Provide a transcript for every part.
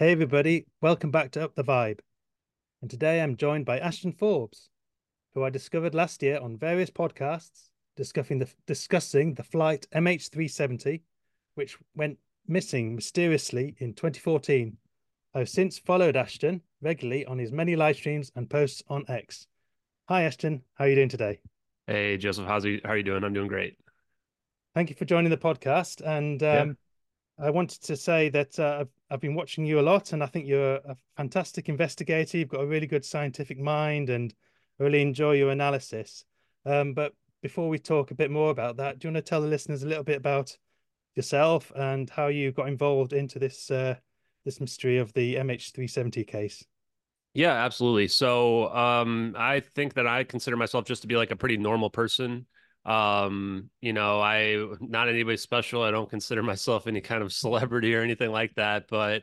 Hey everybody, welcome back to Up the Vibe. And today I'm joined by Ashton Forbes, who I discovered last year on various podcasts discussing the discussing the flight MH370, which went missing mysteriously in 2014. I've since followed Ashton regularly on his many live streams and posts on X. Hi Ashton, how are you doing today? Hey Joseph, how's you, how are you doing? I'm doing great. Thank you for joining the podcast. And um, yeah. I wanted to say that uh, I've, I've been watching you a lot, and I think you're a fantastic investigator. You've got a really good scientific mind, and I really enjoy your analysis. Um, but before we talk a bit more about that, do you want to tell the listeners a little bit about yourself and how you got involved into this uh, this mystery of the MH370 case? Yeah, absolutely. So um, I think that I consider myself just to be like a pretty normal person. Um, you know, I not anybody special. I don't consider myself any kind of celebrity or anything like that. But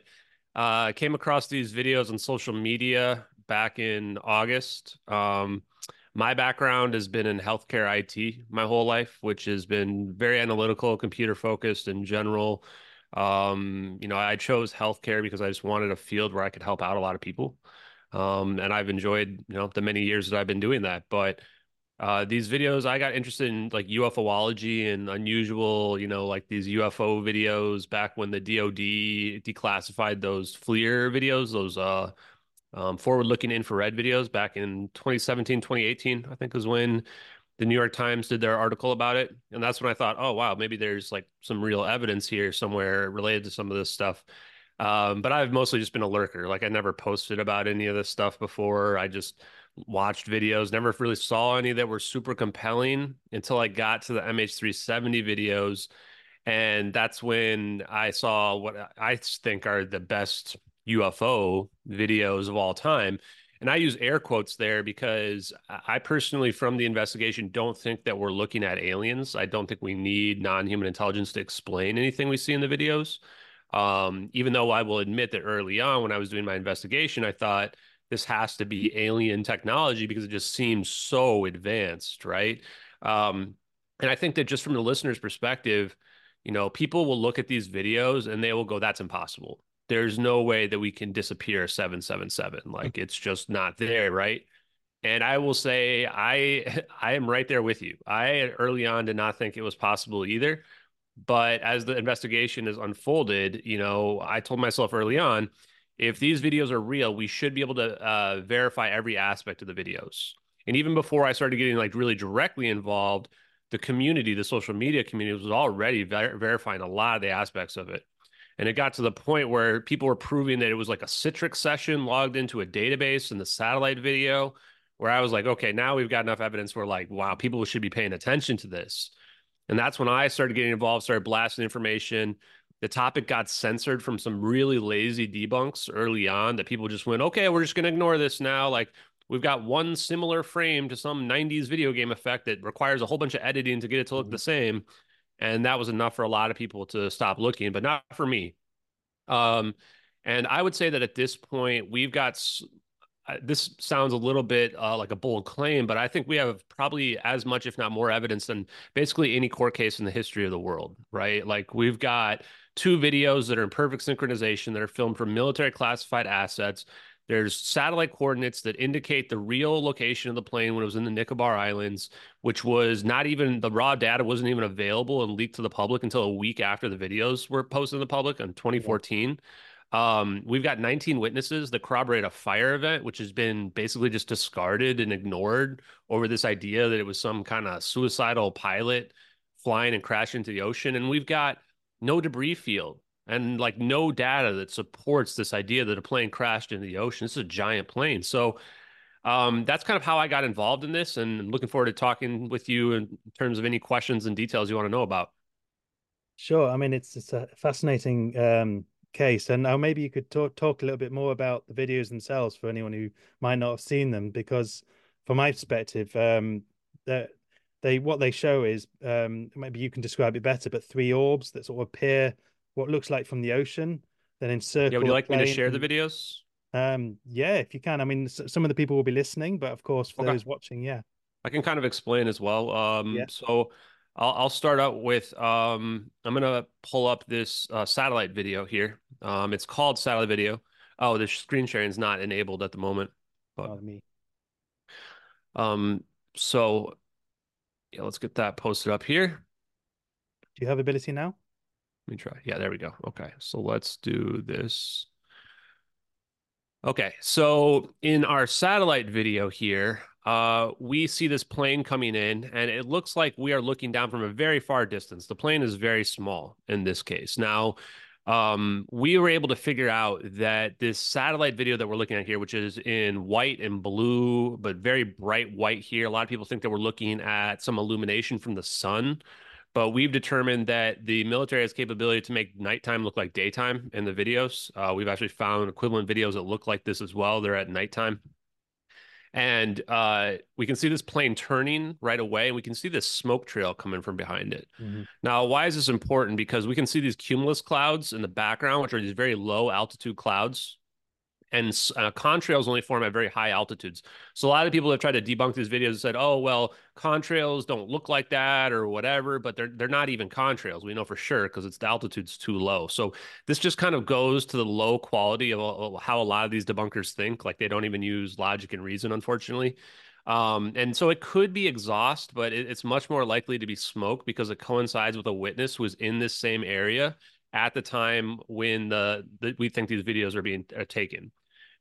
uh, came across these videos on social media back in August. Um, my background has been in healthcare IT my whole life, which has been very analytical, computer focused in general. Um, you know, I chose healthcare because I just wanted a field where I could help out a lot of people. Um, and I've enjoyed, you know, the many years that I've been doing that. But uh, these videos, I got interested in like UFOlogy and unusual, you know, like these UFO videos back when the DoD declassified those FLIR videos, those uh, um, forward-looking infrared videos back in 2017, 2018. I think was when the New York Times did their article about it, and that's when I thought, oh wow, maybe there's like some real evidence here somewhere related to some of this stuff. Um, but I've mostly just been a lurker. Like I never posted about any of this stuff before. I just watched videos, never really saw any that were super compelling until I got to the MH370 videos. And that's when I saw what I think are the best UFO videos of all time. And I use air quotes there because I personally, from the investigation, don't think that we're looking at aliens. I don't think we need non human intelligence to explain anything we see in the videos. Um, even though I will admit that early on, when I was doing my investigation, I thought this has to be alien technology because it just seems so advanced, right? Um, and I think that just from the listener's perspective, you know, people will look at these videos and they will go, that's impossible. There's no way that we can disappear 777. Like it's just not there, right? And I will say I I am right there with you. I early on did not think it was possible either. But as the investigation has unfolded, you know, I told myself early on, if these videos are real, we should be able to uh, verify every aspect of the videos. And even before I started getting like really directly involved, the community, the social media community was already ver- verifying a lot of the aspects of it. And it got to the point where people were proving that it was like a Citrix session logged into a database in the satellite video, where I was like, okay, now we've got enough evidence where like, wow, people should be paying attention to this. And that's when I started getting involved, started blasting information. The topic got censored from some really lazy debunks early on that people just went, okay, we're just going to ignore this now. Like, we've got one similar frame to some 90s video game effect that requires a whole bunch of editing to get it to look mm-hmm. the same. And that was enough for a lot of people to stop looking, but not for me. Um, and I would say that at this point, we've got this sounds a little bit uh, like a bold claim, but I think we have probably as much, if not more, evidence than basically any court case in the history of the world, right? Like we've got two videos that are in perfect synchronization that are filmed from military classified assets. There's satellite coordinates that indicate the real location of the plane when it was in the Nicobar Islands, which was not even the raw data wasn't even available and leaked to the public until a week after the videos were posted to the public in 2014. Um, we've got 19 witnesses that corroborate a fire event, which has been basically just discarded and ignored over this idea that it was some kind of suicidal pilot flying and crashing into the ocean. And we've got no debris field and like no data that supports this idea that a plane crashed into the ocean. This is a giant plane. So um, that's kind of how I got involved in this and I'm looking forward to talking with you in terms of any questions and details you want to know about. Sure. I mean, it's, it's a fascinating um, case. And now maybe you could talk talk a little bit more about the videos themselves for anyone who might not have seen them, because from my perspective, um, that they what they show is um, maybe you can describe it better, but three orbs that sort of appear what looks like from the ocean, then encircle. Yeah, would you like me to share the videos? Um, yeah, if you can. I mean, some of the people will be listening, but of course, for okay. those watching, yeah, I can kind of explain as well. Um, yeah. so I'll, I'll start out with um, I'm gonna pull up this uh, satellite video here. Um, it's called satellite video. Oh, the screen sharing is not enabled at the moment. But, oh, me. Um, so yeah, let's get that posted up here. Do you have ability now? Let me try. Yeah, there we go. Okay, so let's do this. Okay, so in our satellite video here, uh, we see this plane coming in, and it looks like we are looking down from a very far distance. The plane is very small in this case. Now, um, we were able to figure out that this satellite video that we're looking at here, which is in white and blue, but very bright white here, a lot of people think that we're looking at some illumination from the sun. But we've determined that the military has capability to make nighttime look like daytime in the videos. Uh, we've actually found equivalent videos that look like this as well. They're at nighttime. And uh, we can see this plane turning right away, and we can see this smoke trail coming from behind it. Mm-hmm. Now, why is this important? Because we can see these cumulus clouds in the background, which are these very low altitude clouds and uh, contrails only form at very high altitudes. So a lot of people have tried to debunk these videos and said, "Oh, well, contrails don't look like that or whatever," but they're they're not even contrails. We know for sure because it's the altitude's too low. So this just kind of goes to the low quality of how a lot of these debunkers think. Like they don't even use logic and reason, unfortunately. Um, and so it could be exhaust, but it, it's much more likely to be smoke because it coincides with a witness who was in this same area at the time when the, the we think these videos are being are taken.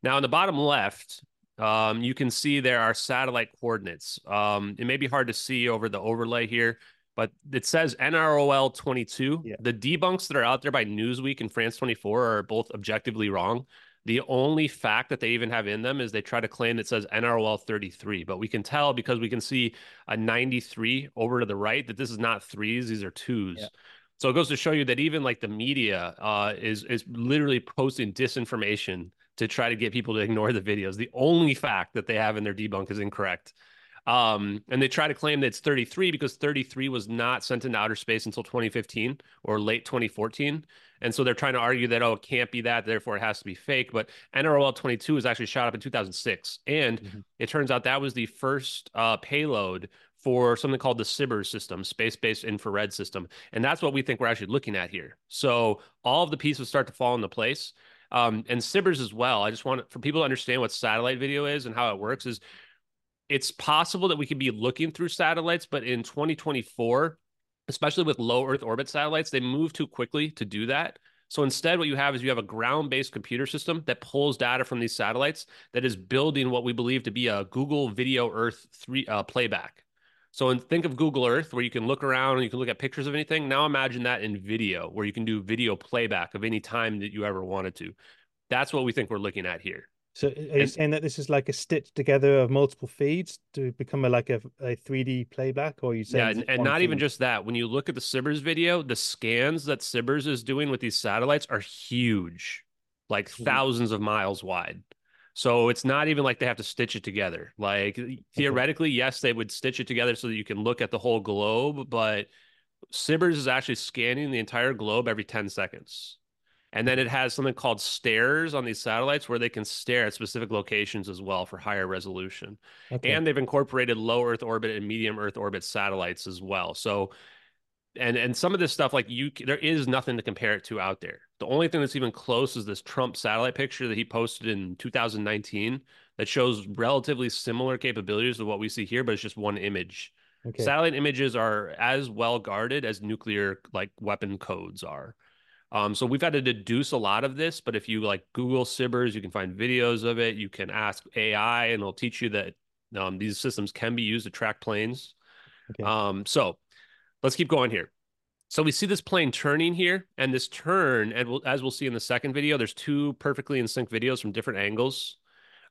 Now, in the bottom left, um, you can see there are satellite coordinates. Um, it may be hard to see over the overlay here, but it says NROL 22. Yeah. The debunks that are out there by Newsweek and France 24 are both objectively wrong. The only fact that they even have in them is they try to claim it says NROL 33, but we can tell because we can see a 93 over to the right that this is not threes, these are twos. Yeah. So it goes to show you that even like the media uh, is is literally posting disinformation to try to get people to ignore the videos. The only fact that they have in their debunk is incorrect. Um, and they try to claim that it's 33 because 33 was not sent into outer space until 2015 or late 2014. And so they're trying to argue that, oh, it can't be that, therefore it has to be fake. But NROL 22 was actually shot up in 2006. And mm-hmm. it turns out that was the first uh, payload for something called the SBIRS system, space based infrared system. And that's what we think we're actually looking at here. So all of the pieces start to fall into place. Um, and SBIRS as well. I just want for people to understand what satellite video is and how it works is it's possible that we could be looking through satellites, but in 2024, especially with low Earth orbit satellites, they move too quickly to do that. So instead, what you have is you have a ground based computer system that pulls data from these satellites that is building what we believe to be a Google Video Earth 3 uh, playback. So think of Google Earth where you can look around and you can look at pictures of anything. Now imagine that in video where you can do video playback of any time that you ever wanted to. That's what we think we're looking at here. So are you and, saying that this is like a stitch together of multiple feeds to become a, like a, a 3D playback or you say Yeah, and, and not even just that. When you look at the SBIRS video, the scans that SBIRS is doing with these satellites are huge, like thousands of miles wide. So it's not even like they have to stitch it together. Like theoretically, yes, they would stitch it together so that you can look at the whole globe, but SBIRS is actually scanning the entire globe every 10 seconds. And then it has something called stares on these satellites where they can stare at specific locations as well for higher resolution. Okay. And they've incorporated low Earth orbit and medium Earth orbit satellites as well. So and and some of this stuff like you there is nothing to compare it to out there the only thing that's even close is this trump satellite picture that he posted in 2019 that shows relatively similar capabilities to what we see here but it's just one image okay. satellite images are as well guarded as nuclear like weapon codes are um, so we've had to deduce a lot of this but if you like google SBIRS you can find videos of it you can ask ai and it'll teach you that um, these systems can be used to track planes okay. um, so let's keep going here. So we see this plane turning here, and this turn, and we'll, as we'll see in the second video, there's two perfectly in sync videos from different angles.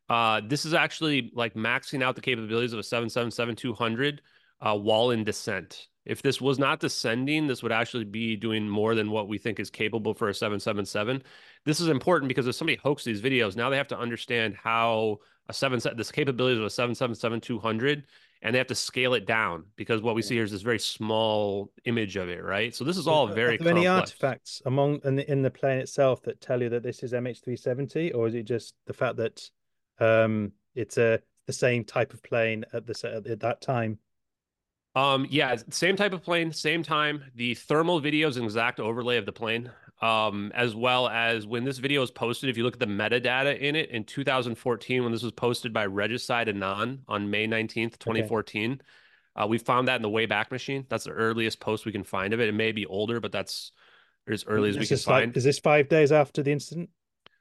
Uh, this is actually like maxing out the capabilities of a 777-200 uh, while in descent. If this was not descending, this would actually be doing more than what we think is capable for a 777. This is important because if somebody hoaxes these videos, now they have to understand how a seven this capabilities of a 777-200 and they have to scale it down because what we see here is this very small image of it, right? So this is all very. Are there complex. any artifacts among in the, in the plane itself that tell you that this is MH370, or is it just the fact that um, it's a the same type of plane at the at that time? Um, yeah, same type of plane, same time. The thermal video is an exact overlay of the plane. Um, as well as when this video is posted, if you look at the metadata in it in 2014, when this was posted by Regicide Anon on May 19th, 2014, okay. uh, we found that in the Wayback Machine. That's the earliest post we can find of it. It may be older, but that's as early as we can find. Like, is this five days after the incident?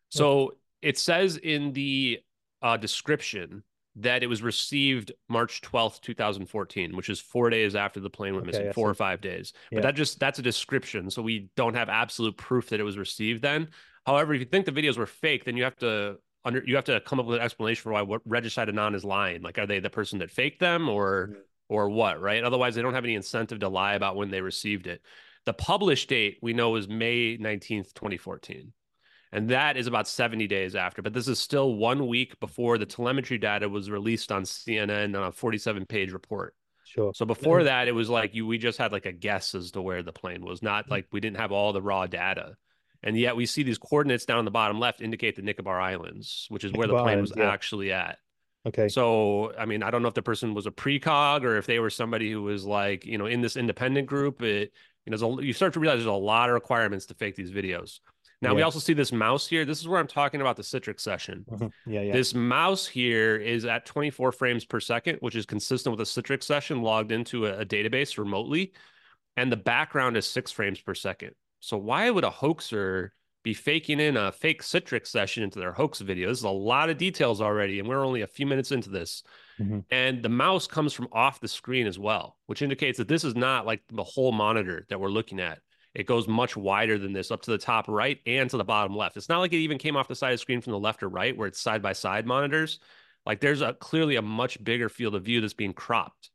So it says in the uh, description that it was received March 12th, 2014, which is four days after the plane went okay, missing, four or five days. But yeah. that just that's a description. So we don't have absolute proof that it was received then. However, if you think the videos were fake, then you have to under you have to come up with an explanation for why what Regicide Anon is lying. Like are they the person that faked them or mm-hmm. or what, right? Otherwise they don't have any incentive to lie about when they received it. The published date we know is May 19th, 2014. And that is about 70 days after. But this is still one week before the telemetry data was released on CNN on a 47 page report. Sure. So before that, it was like you we just had like a guess as to where the plane was, not mm-hmm. like we didn't have all the raw data. And yet we see these coordinates down on the bottom left indicate the Nicobar Islands, which is Nicobar where the plane was yeah. actually at. Okay. So, I mean, I don't know if the person was a precog or if they were somebody who was like, you know, in this independent group. It, you know, you start to realize there's a lot of requirements to fake these videos. Now yeah. we also see this mouse here. This is where I'm talking about the Citrix session. Mm-hmm. Yeah, yeah. This mouse here is at 24 frames per second, which is consistent with a Citrix session logged into a, a database remotely. And the background is six frames per second. So why would a hoaxer be faking in a fake Citrix session into their hoax video? This is a lot of details already, and we're only a few minutes into this. Mm-hmm. And the mouse comes from off the screen as well, which indicates that this is not like the whole monitor that we're looking at it goes much wider than this up to the top right and to the bottom left. It's not like it even came off the side of the screen from the left or right where it's side by side monitors. Like there's a clearly a much bigger field of view that's being cropped.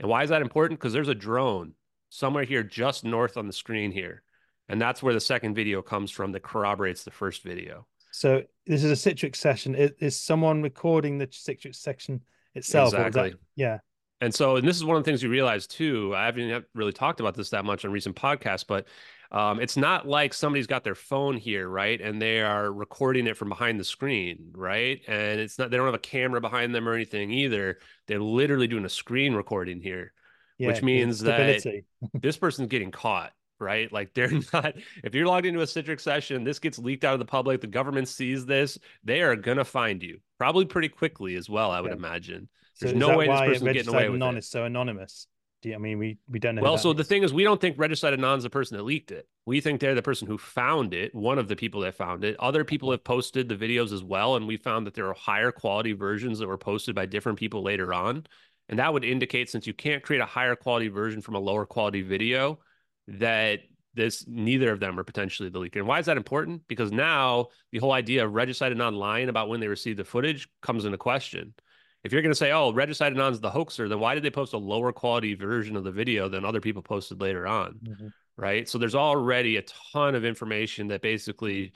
And why is that important? Because there's a drone somewhere here just north on the screen here. And that's where the second video comes from that corroborates the first video. So this is a Citrix session. Is, is someone recording the Citrix section itself? Exactly. That, yeah. And so, and this is one of the things you realize too. I haven't really talked about this that much on recent podcasts, but um, it's not like somebody's got their phone here, right? And they are recording it from behind the screen, right? And it's not, they don't have a camera behind them or anything either. They're literally doing a screen recording here, yeah, which means that this person's getting caught, right? Like they're not, if you're logged into a Citrix session, this gets leaked out of the public, the government sees this, they are going to find you probably pretty quickly as well, I would yeah. imagine. There's so no way this person's getting away with Anon it. is so anonymous. Do you, I mean, we we don't know. Well, so the thing is, we don't think Regicide is the person that leaked it. We think they're the person who found it, one of the people that found it. Other people have posted the videos as well, and we found that there are higher quality versions that were posted by different people later on. And that would indicate, since you can't create a higher quality version from a lower quality video, that this neither of them are potentially the leaker. And why is that important? Because now the whole idea of Regicide Anon lying about when they received the footage comes into question if you're going to say, oh, Regicide Anon's the hoaxer, then why did they post a lower quality version of the video than other people posted later on? Mm-hmm. Right. So there's already a ton of information that basically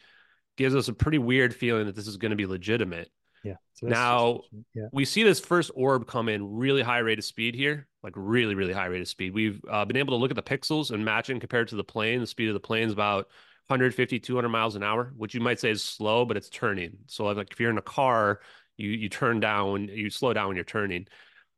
gives us a pretty weird feeling that this is going to be legitimate. Yeah. So now yeah. we see this first orb come in really high rate of speed here, like really, really high rate of speed. We've uh, been able to look at the pixels and matching compared to the plane. The speed of the plane is about 150, 200 miles an hour, which you might say is slow, but it's turning. So like if you're in a car you you turn down, you slow down when you're turning.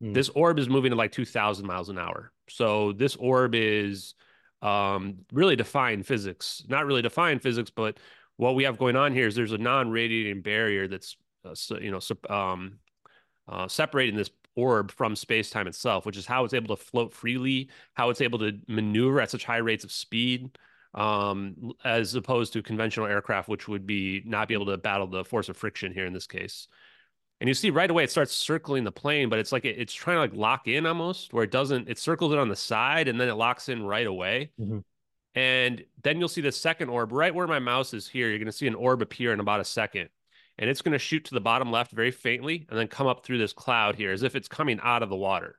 Mm. This orb is moving at like 2,000 miles an hour. So this orb is um, really defying physics. Not really defying physics, but what we have going on here is there's a non-radiating barrier that's uh, you know um, uh, separating this orb from space-time itself, which is how it's able to float freely, how it's able to maneuver at such high rates of speed, um, as opposed to conventional aircraft, which would be not be able to battle the force of friction here in this case and you see right away it starts circling the plane, but it's like it, it's trying to like lock in almost where it doesn't. It circles it on the side and then it locks in right away. Mm-hmm. And then you'll see the second orb right where my mouse is here. You're going to see an orb appear in about a second, and it's going to shoot to the bottom left very faintly and then come up through this cloud here as if it's coming out of the water.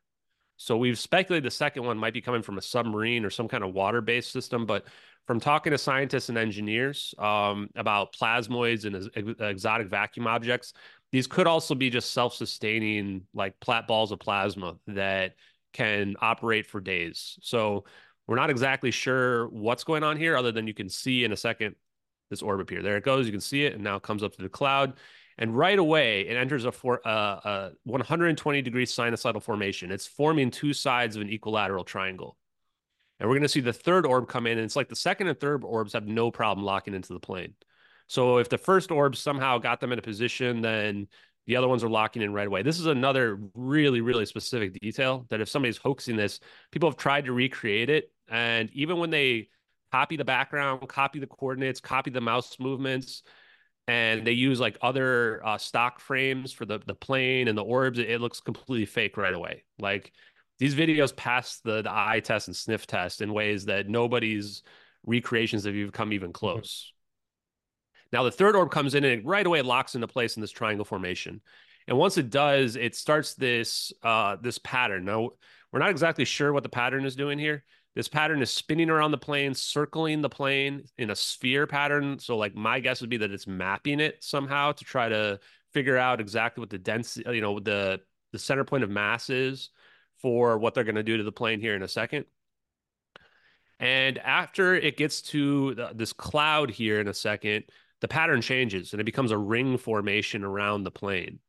So we've speculated the second one might be coming from a submarine or some kind of water-based system, but from talking to scientists and engineers um, about plasmoids and exotic vacuum objects, these could also be just self-sustaining like plat balls of plasma that can operate for days. So we're not exactly sure what's going on here, other than you can see in a second this orb appear. There it goes. You can see it, and now it comes up to the cloud. And right away, it enters a, for, uh, a 120 degree sinusoidal formation. It's forming two sides of an equilateral triangle. And we're going to see the third orb come in, and it's like the second and third orbs have no problem locking into the plane. So if the first orb somehow got them in a position, then the other ones are locking in right away. This is another really, really specific detail that if somebody's hoaxing this, people have tried to recreate it. And even when they copy the background, copy the coordinates, copy the mouse movements, and they use like other uh, stock frames for the the plane and the orbs. It, it, looks completely fake right away. Like these videos pass the the eye test and sniff test in ways that nobody's recreations have even come even close. Now the third orb comes in and it right away locks into place in this triangle formation. And once it does, it starts this uh, this pattern. Now we're not exactly sure what the pattern is doing here. This pattern is spinning around the plane, circling the plane in a sphere pattern. So, like, my guess would be that it's mapping it somehow to try to figure out exactly what the density, you know, the the center point of mass is for what they're going to do to the plane here in a second. And after it gets to the, this cloud here in a second, the pattern changes and it becomes a ring formation around the plane.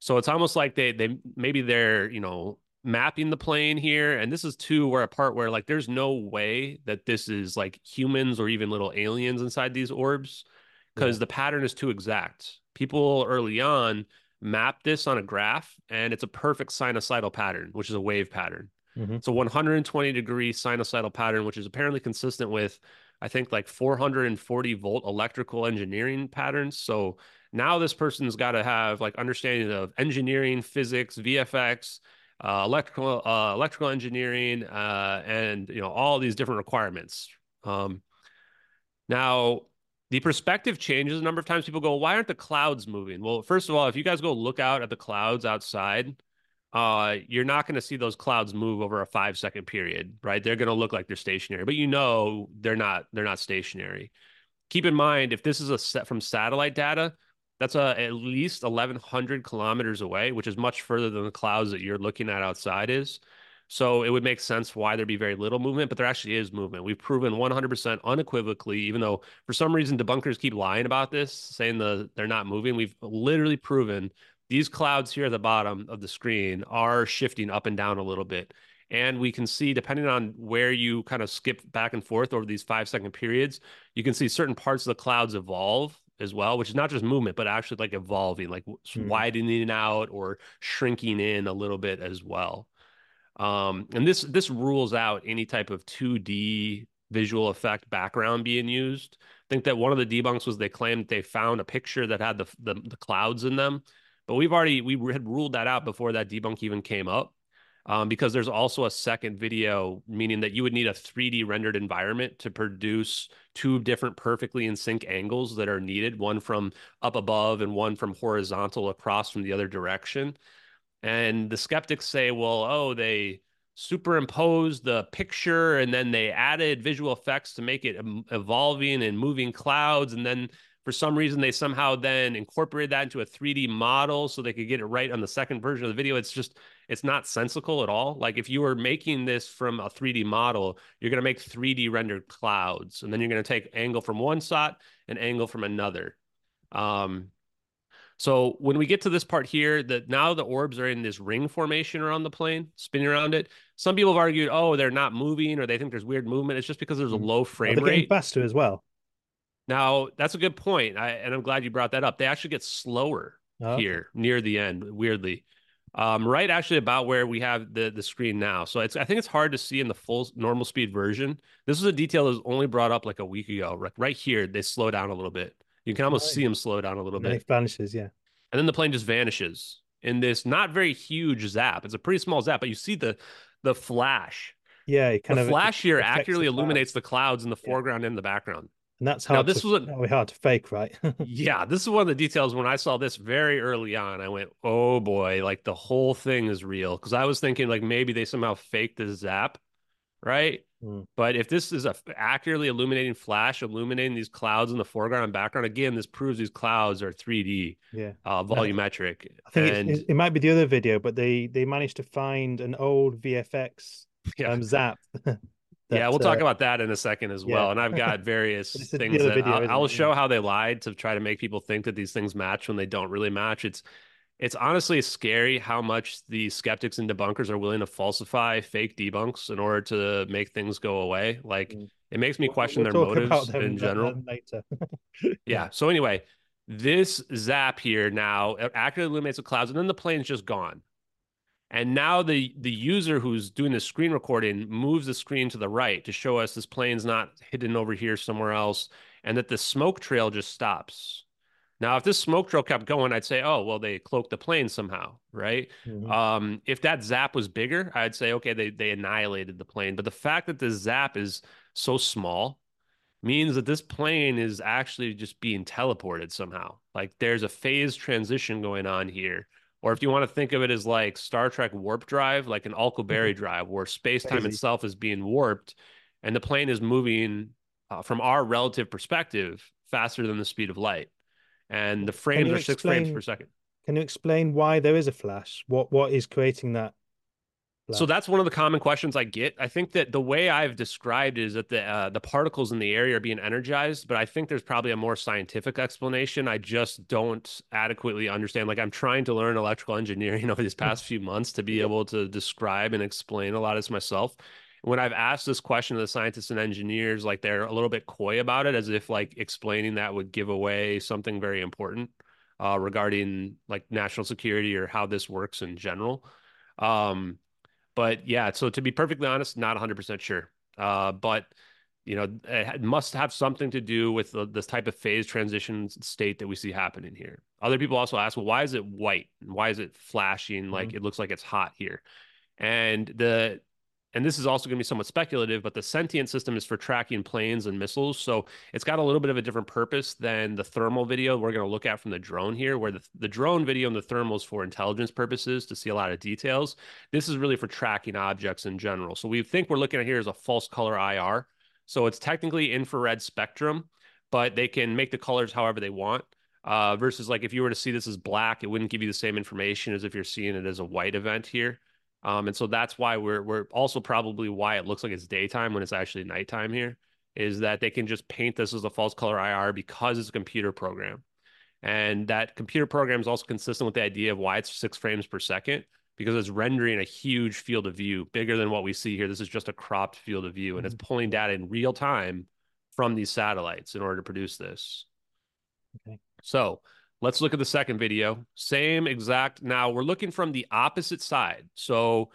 So it's almost like they they maybe they're you know mapping the plane here and this is too where a part where like there's no way that this is like humans or even little aliens inside these orbs because yeah. the pattern is too exact people early on map this on a graph and it's a perfect sinusoidal pattern which is a wave pattern mm-hmm. it's a 120 degree sinusoidal pattern which is apparently consistent with i think like 440 volt electrical engineering patterns so now this person's got to have like understanding of engineering physics vfx uh, electrical uh, electrical engineering, uh, and you know all these different requirements. Um, now, the perspective changes a number of times. People go, "Why aren't the clouds moving?" Well, first of all, if you guys go look out at the clouds outside, uh, you're not going to see those clouds move over a five second period, right? They're going to look like they're stationary, but you know they're not. They're not stationary. Keep in mind, if this is a set from satellite data, that's uh, at least 1100 kilometers away which is much further than the clouds that you're looking at outside is so it would make sense why there'd be very little movement but there actually is movement we've proven 100% unequivocally even though for some reason debunkers keep lying about this saying the they're not moving we've literally proven these clouds here at the bottom of the screen are shifting up and down a little bit and we can see depending on where you kind of skip back and forth over these five second periods you can see certain parts of the clouds evolve as well, which is not just movement, but actually like evolving, like mm. widening out or shrinking in a little bit as well. Um, and this this rules out any type of 2D visual effect background being used. I think that one of the debunks was they claimed they found a picture that had the, the, the clouds in them, but we've already we had ruled that out before that debunk even came up um, because there's also a second video, meaning that you would need a 3D rendered environment to produce two different perfectly in sync angles that are needed, one from up above and one from horizontal across from the other direction. And the skeptics say, well, oh, they superimposed the picture and then they added visual effects to make it evolving and moving clouds. And then for some reason, they somehow then incorporated that into a 3D model so they could get it right on the second version of the video. It's just, it's not sensical at all. Like if you were making this from a 3D model, you're going to make 3D rendered clouds, and then you're going to take angle from one shot and angle from another. Um, so when we get to this part here, that now the orbs are in this ring formation around the plane, spinning around it. Some people have argued, oh, they're not moving, or they think there's weird movement. It's just because there's a mm. low frame oh, rate. Faster as well. Now that's a good point, I, and I'm glad you brought that up. They actually get slower oh. here near the end, weirdly. Um, right, actually, about where we have the the screen now. So it's I think it's hard to see in the full normal speed version. This is a detail that was only brought up like a week ago. Right, right here, they slow down a little bit. You can almost right. see them slow down a little bit. It vanishes, yeah. And then the plane just vanishes in this not very huge zap. It's a pretty small zap, but you see the the flash. Yeah, it kind the of flash here accurately the illuminates the clouds in the foreground yeah. and the background. And that's how this was a, hard to fake, right? yeah, this is one of the details. When I saw this very early on, I went, "Oh boy!" Like the whole thing is real. Because I was thinking, like maybe they somehow faked the zap, right? Mm. But if this is a accurately illuminating flash, illuminating these clouds in the foreground and background, again, this proves these clouds are 3D, yeah, uh, volumetric. I think and... it might be the other video, but they they managed to find an old VFX yeah. um, zap Yeah, we'll talk uh, about that in a second as well. Yeah. and I've got various things that video, I'll, I'll show how they lied to try to make people think that these things match when they don't really match. It's it's honestly scary how much the skeptics and debunkers are willing to falsify fake debunks in order to make things go away. Like mm. it makes me question we'll their motives in general. yeah. So anyway, this zap here now accurately illuminates the clouds, and then the plane's just gone. And now the the user who's doing the screen recording moves the screen to the right to show us this plane's not hidden over here somewhere else, and that the smoke trail just stops. Now, if this smoke trail kept going, I'd say, oh, well, they cloaked the plane somehow, right? Mm-hmm. Um, if that zap was bigger, I'd say, okay, they they annihilated the plane. But the fact that the zap is so small means that this plane is actually just being teleported somehow. Like there's a phase transition going on here. Or if you want to think of it as like Star Trek warp drive, like an Alcubierre mm-hmm. drive, where space time itself is being warped and the plane is moving uh, from our relative perspective faster than the speed of light. And the frames are six frames per second. Can you explain why there is a flash? What what is creating that so that's one of the common questions I get. I think that the way I've described is that the uh, the particles in the area are being energized, but I think there's probably a more scientific explanation. I just don't adequately understand. Like I'm trying to learn electrical engineering over these past few months to be able to describe and explain a lot of this myself. When I've asked this question to the scientists and engineers, like they're a little bit coy about it, as if like explaining that would give away something very important uh, regarding like national security or how this works in general. Um, but yeah, so to be perfectly honest, not 100% sure. Uh, but you know, it must have something to do with the, this type of phase transition state that we see happening here. Other people also ask, well, why is it white? Why is it flashing? Like mm-hmm. it looks like it's hot here. And the and this is also going to be somewhat speculative, but the sentient system is for tracking planes and missiles. So it's got a little bit of a different purpose than the thermal video we're going to look at from the drone here, where the, the drone video and the thermal is for intelligence purposes to see a lot of details. This is really for tracking objects in general. So we think we're looking at here is a false color IR. So it's technically infrared spectrum, but they can make the colors however they want. Uh, versus like if you were to see this as black, it wouldn't give you the same information as if you're seeing it as a white event here. Um, and so that's why we're we're also probably why it looks like it's daytime when it's actually nighttime here is that they can just paint this as a false color IR because it's a computer program. And that computer program is also consistent with the idea of why it's six frames per second because it's rendering a huge field of view, bigger than what we see here. This is just a cropped field of view, and mm-hmm. it's pulling data in real time from these satellites in order to produce this. Okay. So Let's look at the second video. Same exact. Now we're looking from the opposite side. So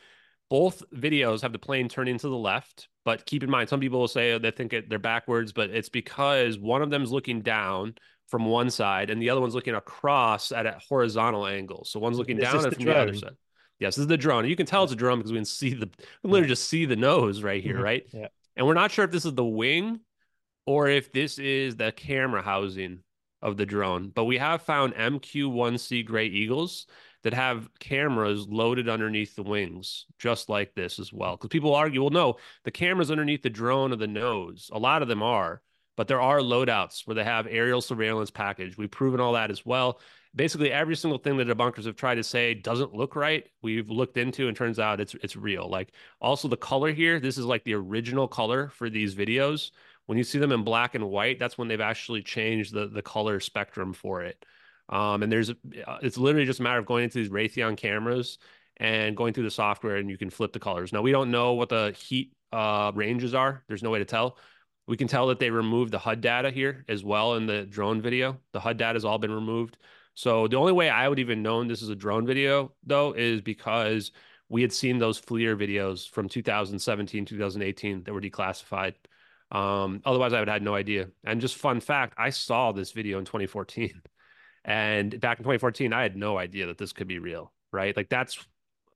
both videos have the plane turning to the left, but keep in mind, some people will say they think it, they're backwards, but it's because one of them is looking down from one side and the other one's looking across at a horizontal angle. So one's looking down and from drone? the other side. Yes, this is the drone. You can tell it's a drone because we can see the, we literally just see the nose right here, mm-hmm. right? Yeah. And we're not sure if this is the wing or if this is the camera housing of the drone, but we have found MQ-1C Gray Eagles that have cameras loaded underneath the wings, just like this as well. Because people argue, well, no, the cameras underneath the drone or the nose. A lot of them are, but there are loadouts where they have aerial surveillance package. We've proven all that as well. Basically, every single thing that debunkers have tried to say doesn't look right. We've looked into and turns out it's it's real. Like also the color here, this is like the original color for these videos. When you see them in black and white, that's when they've actually changed the the color spectrum for it. Um, and there's uh, it's literally just a matter of going into these Raytheon cameras and going through the software, and you can flip the colors. Now we don't know what the heat uh, ranges are. There's no way to tell. We can tell that they removed the HUD data here as well in the drone video. The HUD data has all been removed. So the only way I would even known this is a drone video though is because we had seen those FLIR videos from 2017, 2018 that were declassified. Um, otherwise, I would have had no idea. And just fun fact, I saw this video in 2014. And back in 2014, I had no idea that this could be real, right? Like that's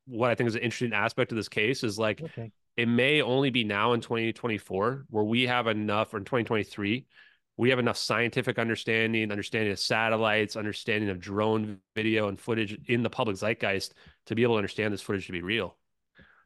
what I think is an interesting aspect of this case is like okay. it may only be now in 2024 where we have enough, or in 2023, we have enough scientific understanding, understanding of satellites, understanding of drone video and footage in the public zeitgeist to be able to understand this footage to be real.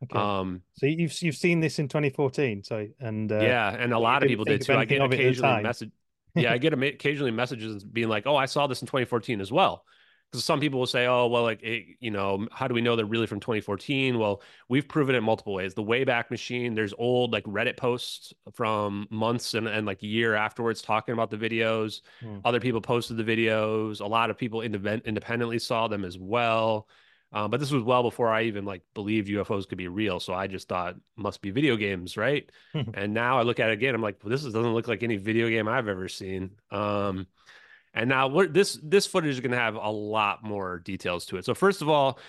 Okay. Um, so you've you've seen this in 2014, so and uh, yeah, and a lot of people did too. I get occasionally message. yeah, I get occasionally messages being like, "Oh, I saw this in 2014 as well," because some people will say, oh, well, like, it, you know, how do we know they're really from 2014? Well, we've proven it multiple ways. The Wayback Machine, there's old like Reddit posts from months and, and like a year afterwards talking about the videos. Hmm. Other people posted the videos. A lot of people independ- independently saw them as well. Um, but this was well before I even like believed UFOs could be real. So I just thought must be video games, right? and now I look at it again, I'm like, well, this doesn't look like any video game I've ever seen. Um, and now what this this footage is going to have a lot more details to it. So first of all,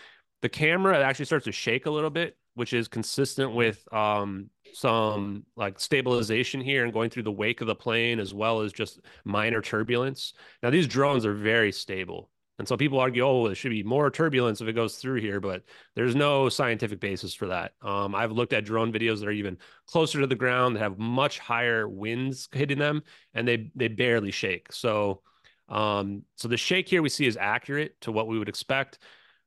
the camera actually starts to shake a little bit, which is consistent with um, some like stabilization here and going through the wake of the plane as well as just minor turbulence. Now these drones are very stable. And so people argue, oh, it should be more turbulence if it goes through here, but there's no scientific basis for that. Um, I've looked at drone videos that are even closer to the ground that have much higher winds hitting them, and they they barely shake. So um, so the shake here we see is accurate to what we would expect.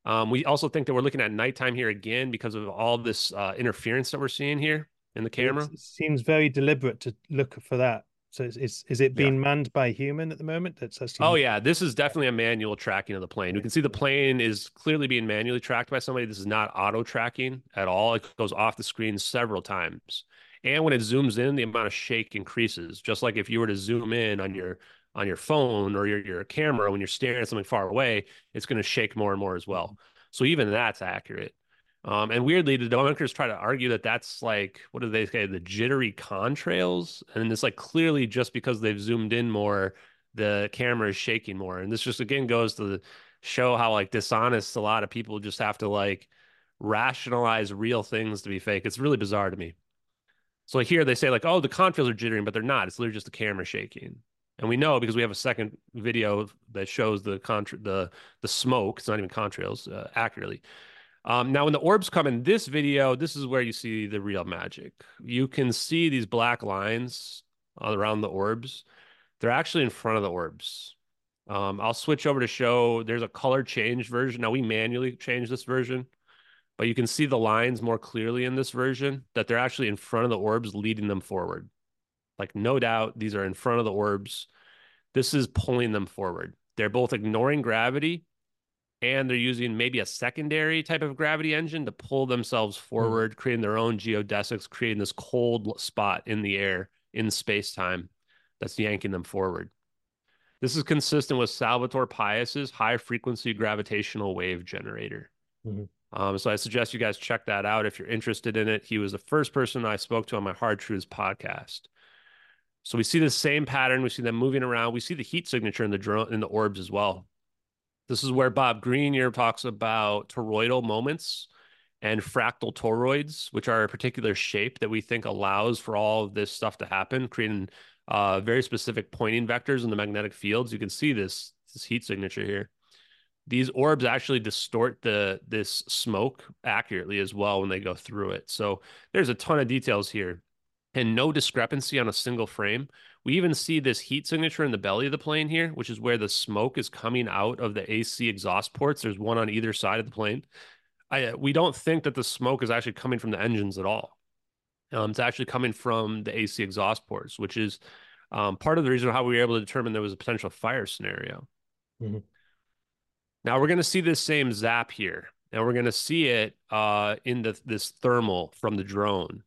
Um, we also think that we're looking at nighttime here again because of all this uh, interference that we're seeing here in the camera. It seems very deliberate to look for that. So is is, is it being yeah. manned by human at the moment? That's oh yeah, this is definitely a manual tracking of the plane. We can see the plane is clearly being manually tracked by somebody. This is not auto tracking at all. It goes off the screen several times. And when it zooms in, the amount of shake increases. Just like if you were to zoom in on your on your phone or your, your camera when you're staring at something far away, it's going to shake more and more as well. Mm-hmm. So even that's accurate. Um, and weirdly, the debunkers try to argue that that's like, what do they say, the jittery contrails? And it's like clearly just because they've zoomed in more, the camera is shaking more. And this just again goes to show how like dishonest a lot of people just have to like rationalize real things to be fake. It's really bizarre to me. So here they say like, oh, the contrails are jittering, but they're not. It's literally just the camera shaking and we know because we have a second video that shows the contra- the the smoke. It's not even contrails uh, accurately. Um, now, when the orbs come in this video, this is where you see the real magic. You can see these black lines around the orbs. They're actually in front of the orbs. Um, I'll switch over to show there's a color change version. Now, we manually changed this version, but you can see the lines more clearly in this version that they're actually in front of the orbs, leading them forward. Like, no doubt, these are in front of the orbs. This is pulling them forward. They're both ignoring gravity and they're using maybe a secondary type of gravity engine to pull themselves hmm. forward, mm. creating their own geodesics, creating this cold spot in the air in space time that's yanking them forward. This is consistent with Salvatore Pais' high frequency gravitational wave generator. Mm-hmm. Um, so I suggest you guys check that out if you're interested in it. He was the first person I spoke to on my Hard Truths podcast. So we see the same pattern. We see them moving around. We see the heat signature in the drone in the orbs as well. This is where Bob Greenyer talks about toroidal moments and fractal toroids, which are a particular shape that we think allows for all of this stuff to happen, creating uh, very specific Poynting vectors in the magnetic fields. You can see this this heat signature here. These orbs actually distort the this smoke accurately as well when they go through it. So there's a ton of details here and no discrepancy on a single frame. We even see this heat signature in the belly of the plane here, which is where the smoke is coming out of the AC exhaust ports. There's one on either side of the plane. I, uh, we don't think that the smoke is actually coming from the engines at all. Um, it's actually coming from the AC exhaust ports, which is um, part of the reason how we were able to determine there was a potential fire scenario. Mm-hmm. Now we're going to see this same zap here, and we're going to see it uh, in the, this thermal from the drone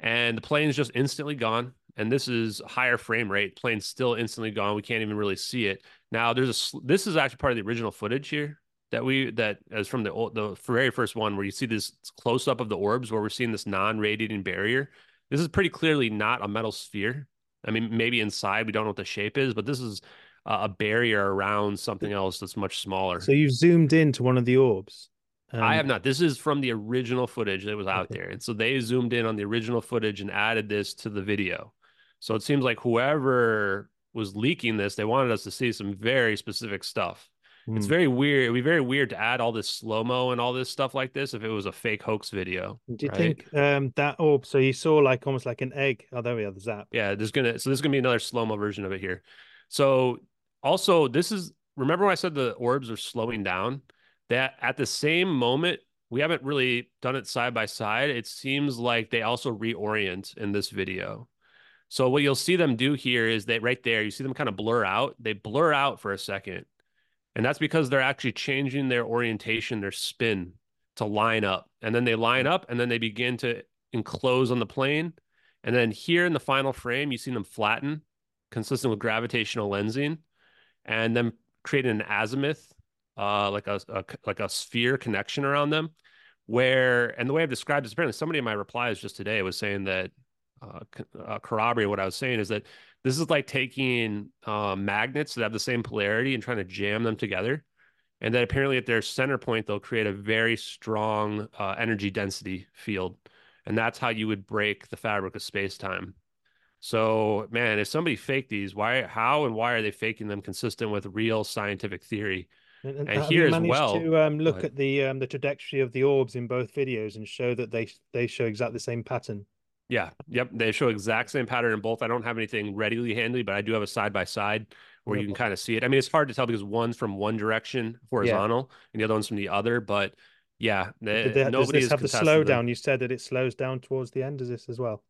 and the plane's just instantly gone. And this is higher frame rate. Plane's still instantly gone. We can't even really see it now. There's a this is actually part of the original footage here that we that as from the old, the very first one where you see this close up of the orbs where we're seeing this non-radiating barrier. This is pretty clearly not a metal sphere. I mean, maybe inside we don't know what the shape is, but this is a barrier around something else that's much smaller. So you've zoomed into one of the orbs. Um, I have not. This is from the original footage that was out okay. there. And so they zoomed in on the original footage and added this to the video. So it seems like whoever was leaking this, they wanted us to see some very specific stuff. Mm. It's hmm. very weird. It'd be very weird to add all this slow mo and all this stuff like this if it was a fake hoax video. Do you right? think um, that orb? So you saw like almost like an egg. Oh, there we are. The zap. Yeah, there's gonna. So there's gonna be another slow mo version of it here. So also, this is. Remember when I said the orbs are slowing down? That at the same moment, we haven't really done it side by side. It seems like they also reorient in this video. So what you'll see them do here is that right there, you see them kind of blur out. They blur out for a second. And that's because they're actually changing their orientation, their spin to line up. And then they line up and then they begin to enclose on the plane. And then here in the final frame, you see them flatten, consistent with gravitational lensing, and then creating an azimuth, uh, like a, a like a sphere connection around them. Where and the way I've described this, apparently somebody in my replies just today was saying that uh, uh, corroborate what I was saying is that this is like taking uh, magnets that have the same polarity and trying to jam them together. And that apparently at their center point, they'll create a very strong uh, energy density field. And that's how you would break the fabric of space time. So, man, if somebody faked these, why, how, and why are they faking them consistent with real scientific theory? And, and, here as well, to um, look at the um, the trajectory of the orbs in both videos and show that they they show exactly the same pattern. Yeah. Yep. They show exact same pattern in both. I don't have anything readily handy, but I do have a side by side where you can kind of see it. I mean, it's hard to tell because one's from one direction horizontal yeah. and the other one's from the other, but yeah, they, they, nobody does this have the slowdown. You said that it slows down towards the end. Is this as well?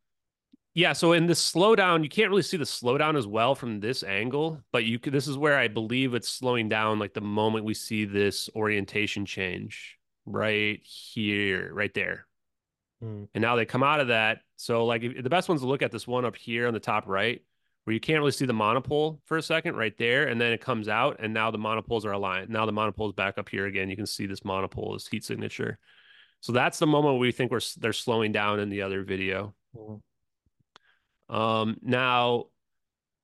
Yeah, so in the slowdown, you can't really see the slowdown as well from this angle, but you could, this is where I believe it's slowing down like the moment we see this orientation change right here, right there. Mm. And now they come out of that. So, like, if, the best ones to look at this one up here on the top right, where you can't really see the monopole for a second right there. And then it comes out, and now the monopoles are aligned. Now the monopole is back up here again. You can see this monopole, this heat signature. So that's the moment we think we're they're slowing down in the other video. Mm. Um, now,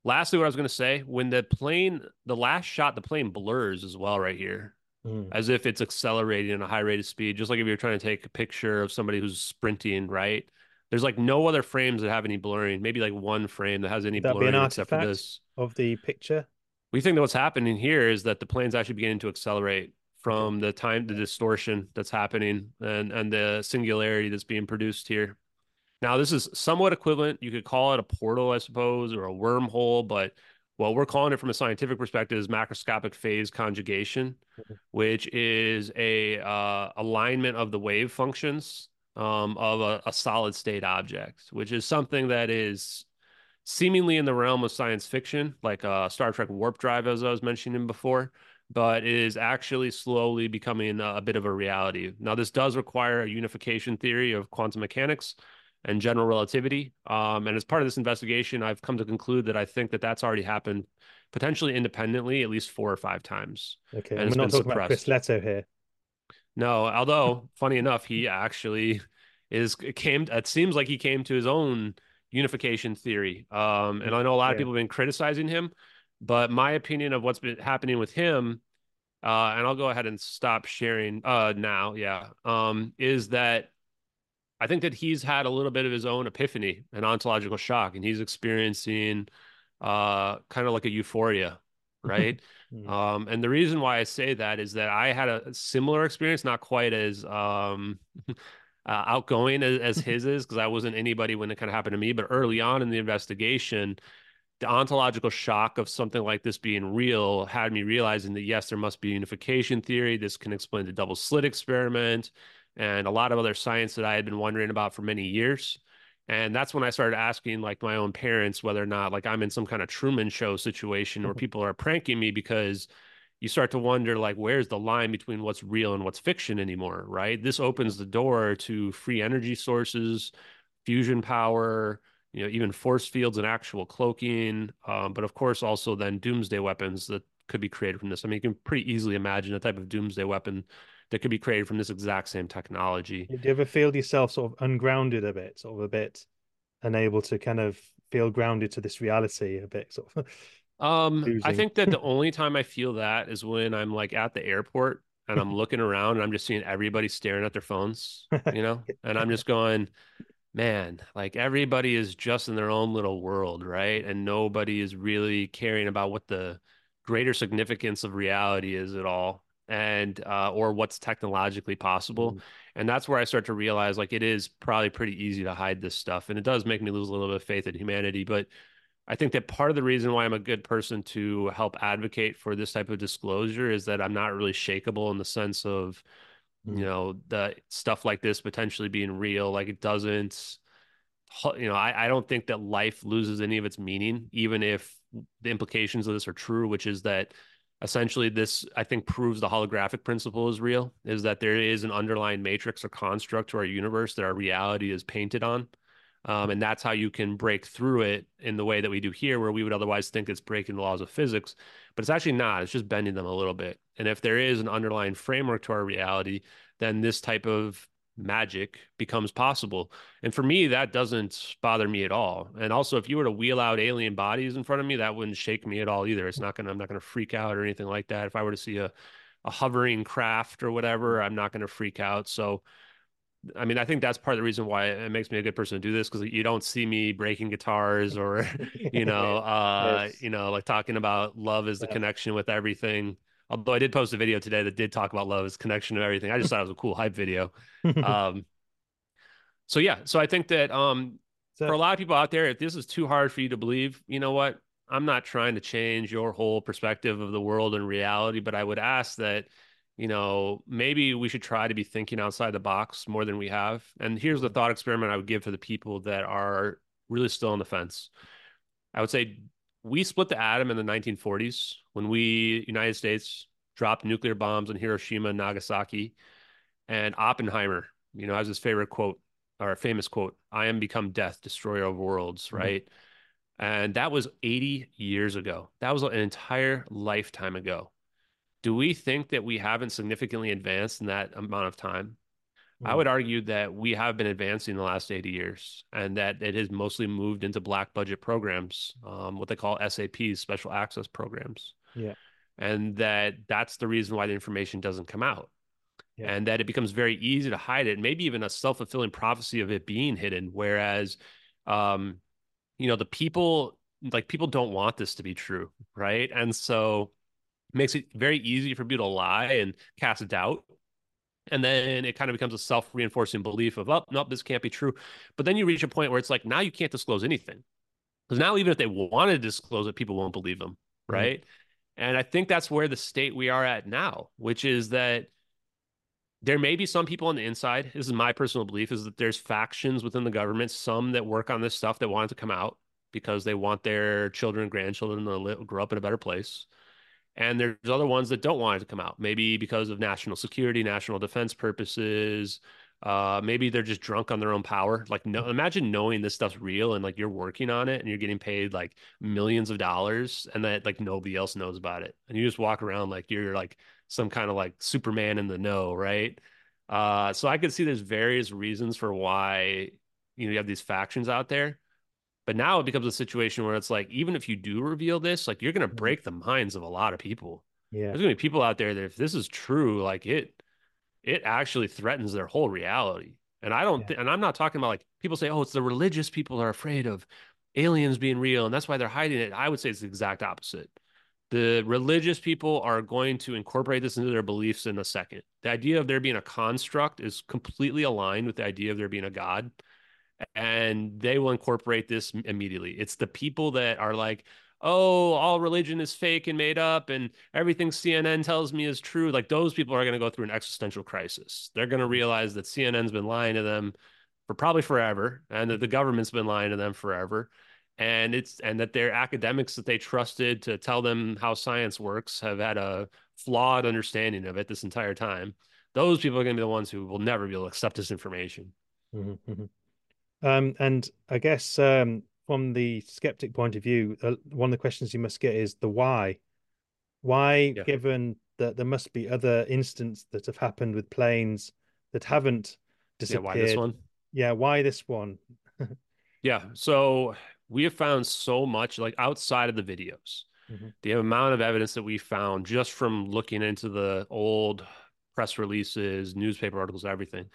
lastly, what I was going to say when the plane, the last shot, the plane blurs as well right here mm. as if it's accelerating at a high rate of speed, just like if you're trying to take a picture of somebody who's sprinting, right? There's like no other frames that have any blurring. Maybe like one frame that has any That'd blurring except for this of the picture. We think that what's happening here is that the plane's actually beginning to accelerate from the time the distortion that's happening and and the singularity that's being produced here. Now, this is somewhat equivalent. You could call it a portal, I suppose, or a wormhole, but what we're calling it from a scientific perspective is macroscopic phase conjugation, mm-hmm. which is a uh, alignment of the wave functions um, of a, a, solid state object, which is something that is seemingly in the realm of science fiction, like uh, Star Trek Warp Drive, as I was mentioning before, but is actually slowly becoming a, a bit of a reality. Now, this does require a unification theory of quantum mechanics and general relativity. Um, and as part of this investigation, I've come to conclude that I think that that's already happened potentially independently at least four or five times. Okay, and, we're not talking suppressed. about Chris Lehto here. No, although funny enough, he actually is came. It seems like he came to his own unification theory. Um, and I know a lot yeah. of people have been criticizing him, but my opinion of what's been happening with him, uh, and I'll go ahead and stop sharing uh, now. Yeah, um, is that I think that he's had a little bit of his own epiphany, an ontological shock, and he's experiencing uh, kind of like a euphoria, right? mm. um, and the reason why I say that is that I had a similar experience, not quite as um, uh, outgoing as, as his is, because I wasn't anybody when it kind of happened to me. But early on in the investigation, the ontological shock of something like this being real had me realizing that yes, there must be unification theory. This can explain the double slit experiment and a lot of other science that I had been wondering about for many years. And that's when I started asking like my own parents whether or not like I'm in some kind of Truman show situation where mm-hmm. people are pranking me because you start to wonder like where's the line between what's real and what's fiction anymore, right? This opens the door to free energy sources, fusion power, you know, even force fields and actual cloaking, um, but of course also then doomsday weapons that could be created from this. I mean, you can pretty easily imagine a type of doomsday weapon that could be created from this exact same technology. Do you ever feel yourself sort of ungrounded a bit, sort of a bit unable to kind of feel grounded to this reality a bit, sort of? Um, I think that the only time I feel that is when I'm like at the airport and I'm looking around and I'm just seeing everybody staring at their phones, you know, and I'm just going, man, like everybody is just in their own little world, right? And nobody is really caring about what the greater significance of reality is at all and uh, or what's technologically possible. Mm. And that's where I start to realize like it is probably pretty easy to hide this stuff. And it does make me lose a little bit of faith in humanity. But I think that part of the reason why I'm a good person to help advocate for this type of disclosure is that I'm not really shakable in the sense of, mm. you know, the stuff like this potentially being real. Like it doesn't, you know, I, I don't think that life loses any of its meaning, even if the implications of this are true, which is that essentially this i think proves the holographic principle is real is that there is an underlying matrix or construct to our universe that our reality is painted on. Um, and that's how you can break through it in the way that we do here where we would otherwise think it's breaking the laws of physics but it's actually not. It's just bending them a little bit. And if there is an underlying framework to our reality then this type of magic becomes possible. And for me, that doesn't bother me at all. And also, if you were to wheel out alien bodies in front of me, that wouldn't shake me at all either. It's not gonna, I'm not gonna freak out or anything like that. If I were to see a, a hovering craft or whatever, I'm not gonna freak out. So, I mean, I think that's part of the reason why it makes me a good person to do this because you don't see me breaking guitars or, you know, uh, yes. you know, like talking about love is the yeah. connection with everything. Although I did post a video today that did talk about love as connection and everything. I just thought it was a cool hype video. um, so yeah, so I think that um, so, for a lot of people out there, if this is too hard for you to believe, you know what? I'm not trying to change your whole perspective of the world and reality, but I would ask that, you know, maybe we should try to be thinking outside the box more than we have. And here's the thought experiment I would give for the people that are really still on the fence. I would say we split the atom in the 1940s when we United States dropped nuclear bombs on Hiroshima and Nagasaki, and Oppenheimer, you know, has his favorite quote or famous quote: "I am become death, destroyer of worlds." Mm-hmm. Right, and that was 80 years ago. That was an entire lifetime ago. Do we think that we haven't significantly advanced in that amount of time? I would argue that we have been advancing the last 80 years and that it has mostly moved into black budget programs, um, what they call SAPs, special access programs. Yeah. And that that's the reason why the information doesn't come out. Yeah. And that it becomes very easy to hide it, maybe even a self fulfilling prophecy of it being hidden. Whereas, um, you know, the people, like people don't want this to be true. Right. And so it makes it very easy for people to lie and cast doubt and then it kind of becomes a self-reinforcing belief of oh no this can't be true but then you reach a point where it's like now you can't disclose anything because now even if they wanted to disclose it people won't believe them mm-hmm. right mm-hmm. and i think that's where the state we are at now which is that there may be some people on the inside this is my personal belief is that there's factions within the government some that work on this stuff that want it to come out because they want their children and grandchildren to live, grow up in a better place and there's other ones that don't want it to come out, maybe because of national security, national defense purposes. Uh, maybe they're just drunk on their own power. Like, no, imagine knowing this stuff's real and like you're working on it and you're getting paid like millions of dollars and that like nobody else knows about it. And you just walk around like you're like some kind of like Superman in the know, right? Uh, so I could see there's various reasons for why you know you have these factions out there. But now it becomes a situation where it's like, even if you do reveal this, like you're going to mm-hmm. break the minds of a lot of people. Yeah. There's going to be people out there that if this is true, like it, it actually threatens their whole reality. And I don't, yeah. th- and I'm not talking about like people say, oh, it's the religious people are afraid of aliens being real and that's why they're hiding it. I would say it's the exact opposite. The religious people are going to incorporate this into their beliefs in a second. The idea of there being a construct is completely aligned with the idea of there being a God and they will incorporate this immediately. It's the people that are like, oh, all religion is fake and made up, and everything CNN tells me is true. Like those people are going to go through an existential crisis. They're going to mm-hmm. realize that CNN's been lying to them for probably forever, and that the government's been lying to them forever. And it's and that their academics that they trusted to tell them how science works have had a flawed understanding of it this entire time. Those people are going to be the ones who will never be able to accept this information. Mm-hmm. Um, and I guess um, from the skeptic point of view, uh, one of the questions you must get is the why. Why, yeah. given that there must be other instances that have happened with planes that haven't disappeared? Yeah, why this one? Yeah, why this one? yeah, so we have found so much like outside of the videos. Mm-hmm. The amount of evidence that we found just from looking into the old press releases, newspaper articles, everything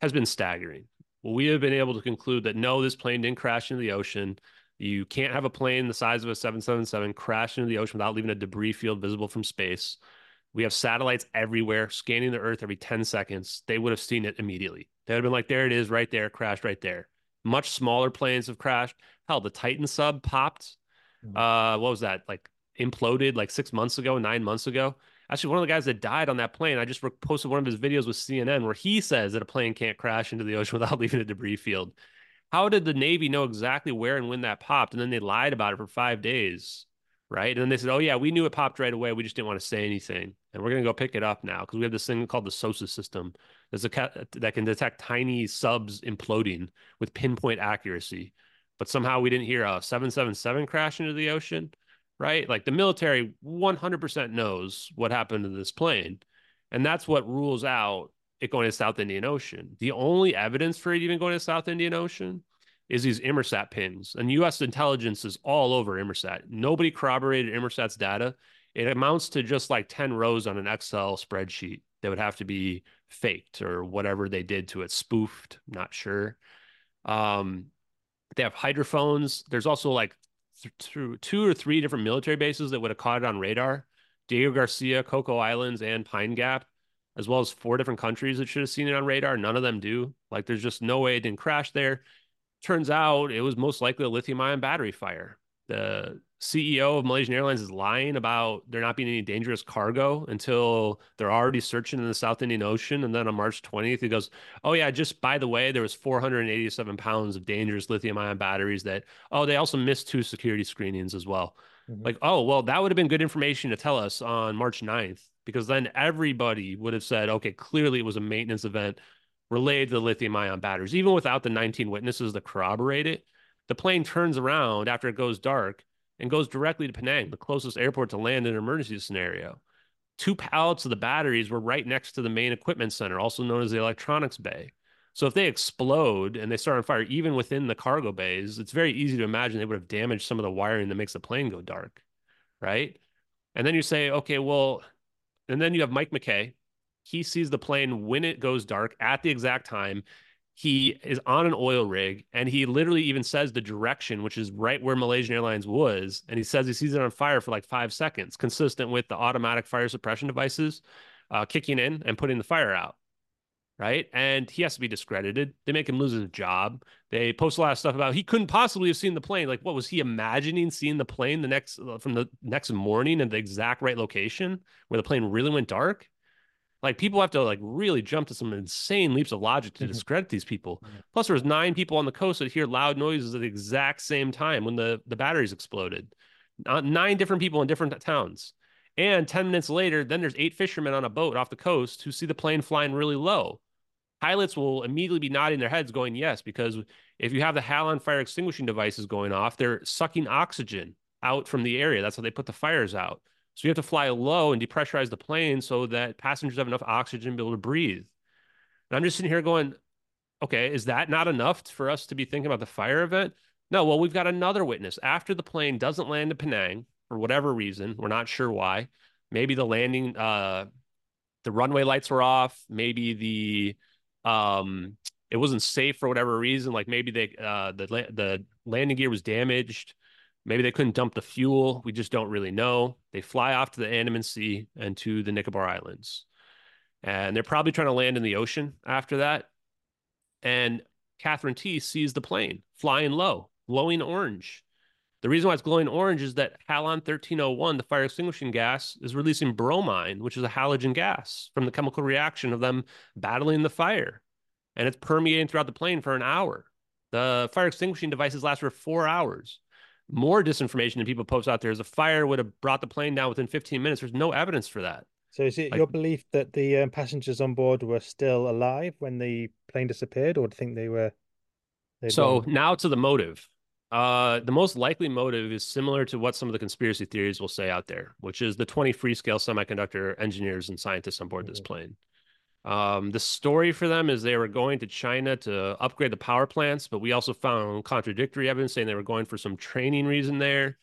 has been staggering. Well, we have been able to conclude that no, this plane didn't crash into the ocean. You can't have a plane the size of a 777 crash into the ocean without leaving a debris field visible from space. We have satellites everywhere scanning the Earth every 10 seconds. They would have seen it immediately. They would have been like, there it is, right there, crashed right there. Much smaller planes have crashed. Hell, the Titan sub popped. Mm-hmm. Uh, what was that? Like imploded like six months ago, nine months ago. Actually, one of the guys that died on that plane, I just posted one of his videos with CNN where he says that a plane can't crash into the ocean without leaving a debris field. How did the Navy know exactly where and when that popped? And then they lied about it for five days. right? And then they said, "Oh yeah, we knew it popped right away. We just didn't want to say anything, and we're gonna go pick it up now because we have this thing called the SOSUS system. There's a that can detect tiny subs imploding with pinpoint accuracy, but somehow we didn't hear a 777 crash into the ocean, right? Like the military 100% knows what happened to this plane, and that's what rules out it going to the South Indian Ocean. The only evidence for it even going to the South Indian Ocean is these Inmarsat pings. And US intelligence is all over Inmarsat. Nobody corroborated Inmarsat's data. It amounts to just like 10 rows on an Excel spreadsheet that would have to be faked or whatever they did to it, spoofed, not sure. Um, they have hydrophones. There's also like th- two or three different military bases that would have caught it on radar. Diego Garcia, Coco Islands, and Pine Gap, as well as four different countries that should have seen it on radar. None of them do. Like, there's just no way it didn't crash there. Turns out it was most likely a lithium ion battery fire. The CEO of Malaysian Airlines is lying about there not being any dangerous cargo until they're already searching in the South Indian Ocean. And then on March 20th, he goes, Oh, yeah, just by the way, there was 487 pounds of dangerous lithium ion batteries that, oh, they also missed two security screenings as well. Mm-hmm. Like, oh, well, that would have been good information to tell us on March 9th because then everybody would have said, okay, clearly it was a maintenance event related to the lithium ion batteries. Even without the 19 witnesses that corroborate it, the plane turns around after it goes dark and goes directly to Penang, the closest airport to land in an emergency scenario. Two pallets of the batteries were right next to the main equipment center, also known as the electronics bay. So if they explode and they start on fire, even within the cargo bays, it's very easy to imagine they would have damaged some of the wiring that makes the plane go dark, right? And then you say, okay, well, and then you have Mike McKay, he sees the plane when it goes dark at the exact time. He is on an oil rig and he literally even says the direction, which is right where Malaysian Airlines was. And he says he sees it on fire for like five seconds, consistent with the automatic fire suppression devices uh, kicking in and putting the fire out. Right. And he has to be discredited. They make him lose his job. They post a lot of stuff about he couldn't possibly have seen the plane. Like, what was he imagining seeing the plane the next uh, from the next morning at the exact right location where the plane really went dark? Like people have to like really jump to some insane leaps of logic to mm-hmm. discredit these people. Plus, there was nine people on the coast that hear loud noises at the exact same time when the the batteries exploded. Nine different people in different towns. And 10 minutes later, then there's eight fishermen on a boat off the coast who see the plane flying really low. Pilots will immediately be nodding their heads, going, Yes, because if you have the halon fire extinguishing devices going off, they're sucking oxygen out from the area. That's how they put the fires out. So you have to fly low and depressurize the plane so that passengers have enough oxygen to be able to breathe. And I'm just sitting here going, okay, is that not enough for us to be thinking about the fire event? No, well, we've got another witness. After the plane doesn't land in Penang for whatever reason, we're not sure why. Maybe the landing, uh, the runway lights were off. Maybe the, um, it wasn't safe for whatever reason. Like maybe they, uh, the the landing gear was damaged. Maybe they couldn't dump the fuel. We just don't really know. They fly off to the Andaman Sea and to the Nicobar Islands. And they're probably trying to land in the ocean after that. And Katherine Tee sees the plane flying low, glowing orange. The reason why it's glowing orange is that halon 1301, the fire extinguishing gas, is releasing bromine, which is a halogen gas from the chemical reaction of them battling the fire. And it's permeating throughout the plane for an hour. The fire extinguishing devices last for four hours more disinformation than people post out there is a fire would have brought the plane down within 15 minutes. There's no evidence for that. So is it like, your belief that the um, passengers on board were still alive when the plane disappeared, or do you think they were? So gone? now to the motive. Uh, the most likely motive is similar to what some of the conspiracy theories will say out there, which is the 20 Freescale semiconductor engineers and scientists on board mm-hmm. this plane. Um, the story for them is they were going to China to upgrade the power plants, but we also found contradictory evidence saying they were going for some training reason there.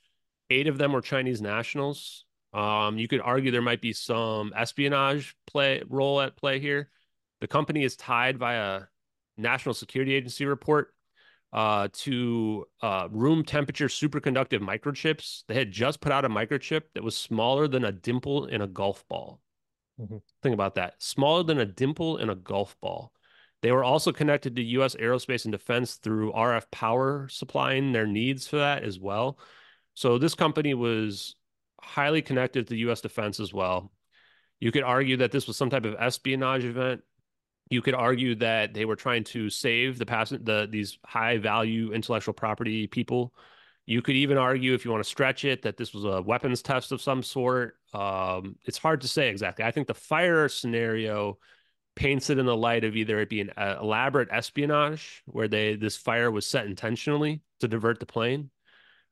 Eight of them were Chinese nationals. Um, you could argue there might be some espionage play role at play here. The company is tied by a national security agency report uh, to uh, room temperature superconductive microchips. They had just put out a microchip that was smaller than a dimple in a golf ball. Mm-hmm. Think about that. Smaller than a dimple in a golf ball. They were also connected to U.S. aerospace and defense through RF power supplying their needs for that as well. So this company was highly connected to U.S. defense as well. You could argue that this was some type of espionage event. You could argue that they were trying to save the pass the these high value intellectual property people You could even argue, if you want to stretch it, that this was a weapons test of some sort. Um, it's hard to say exactly. I think the fire scenario paints it in the light of either it being uh, elaborate espionage, where they this fire was set intentionally to divert the plane,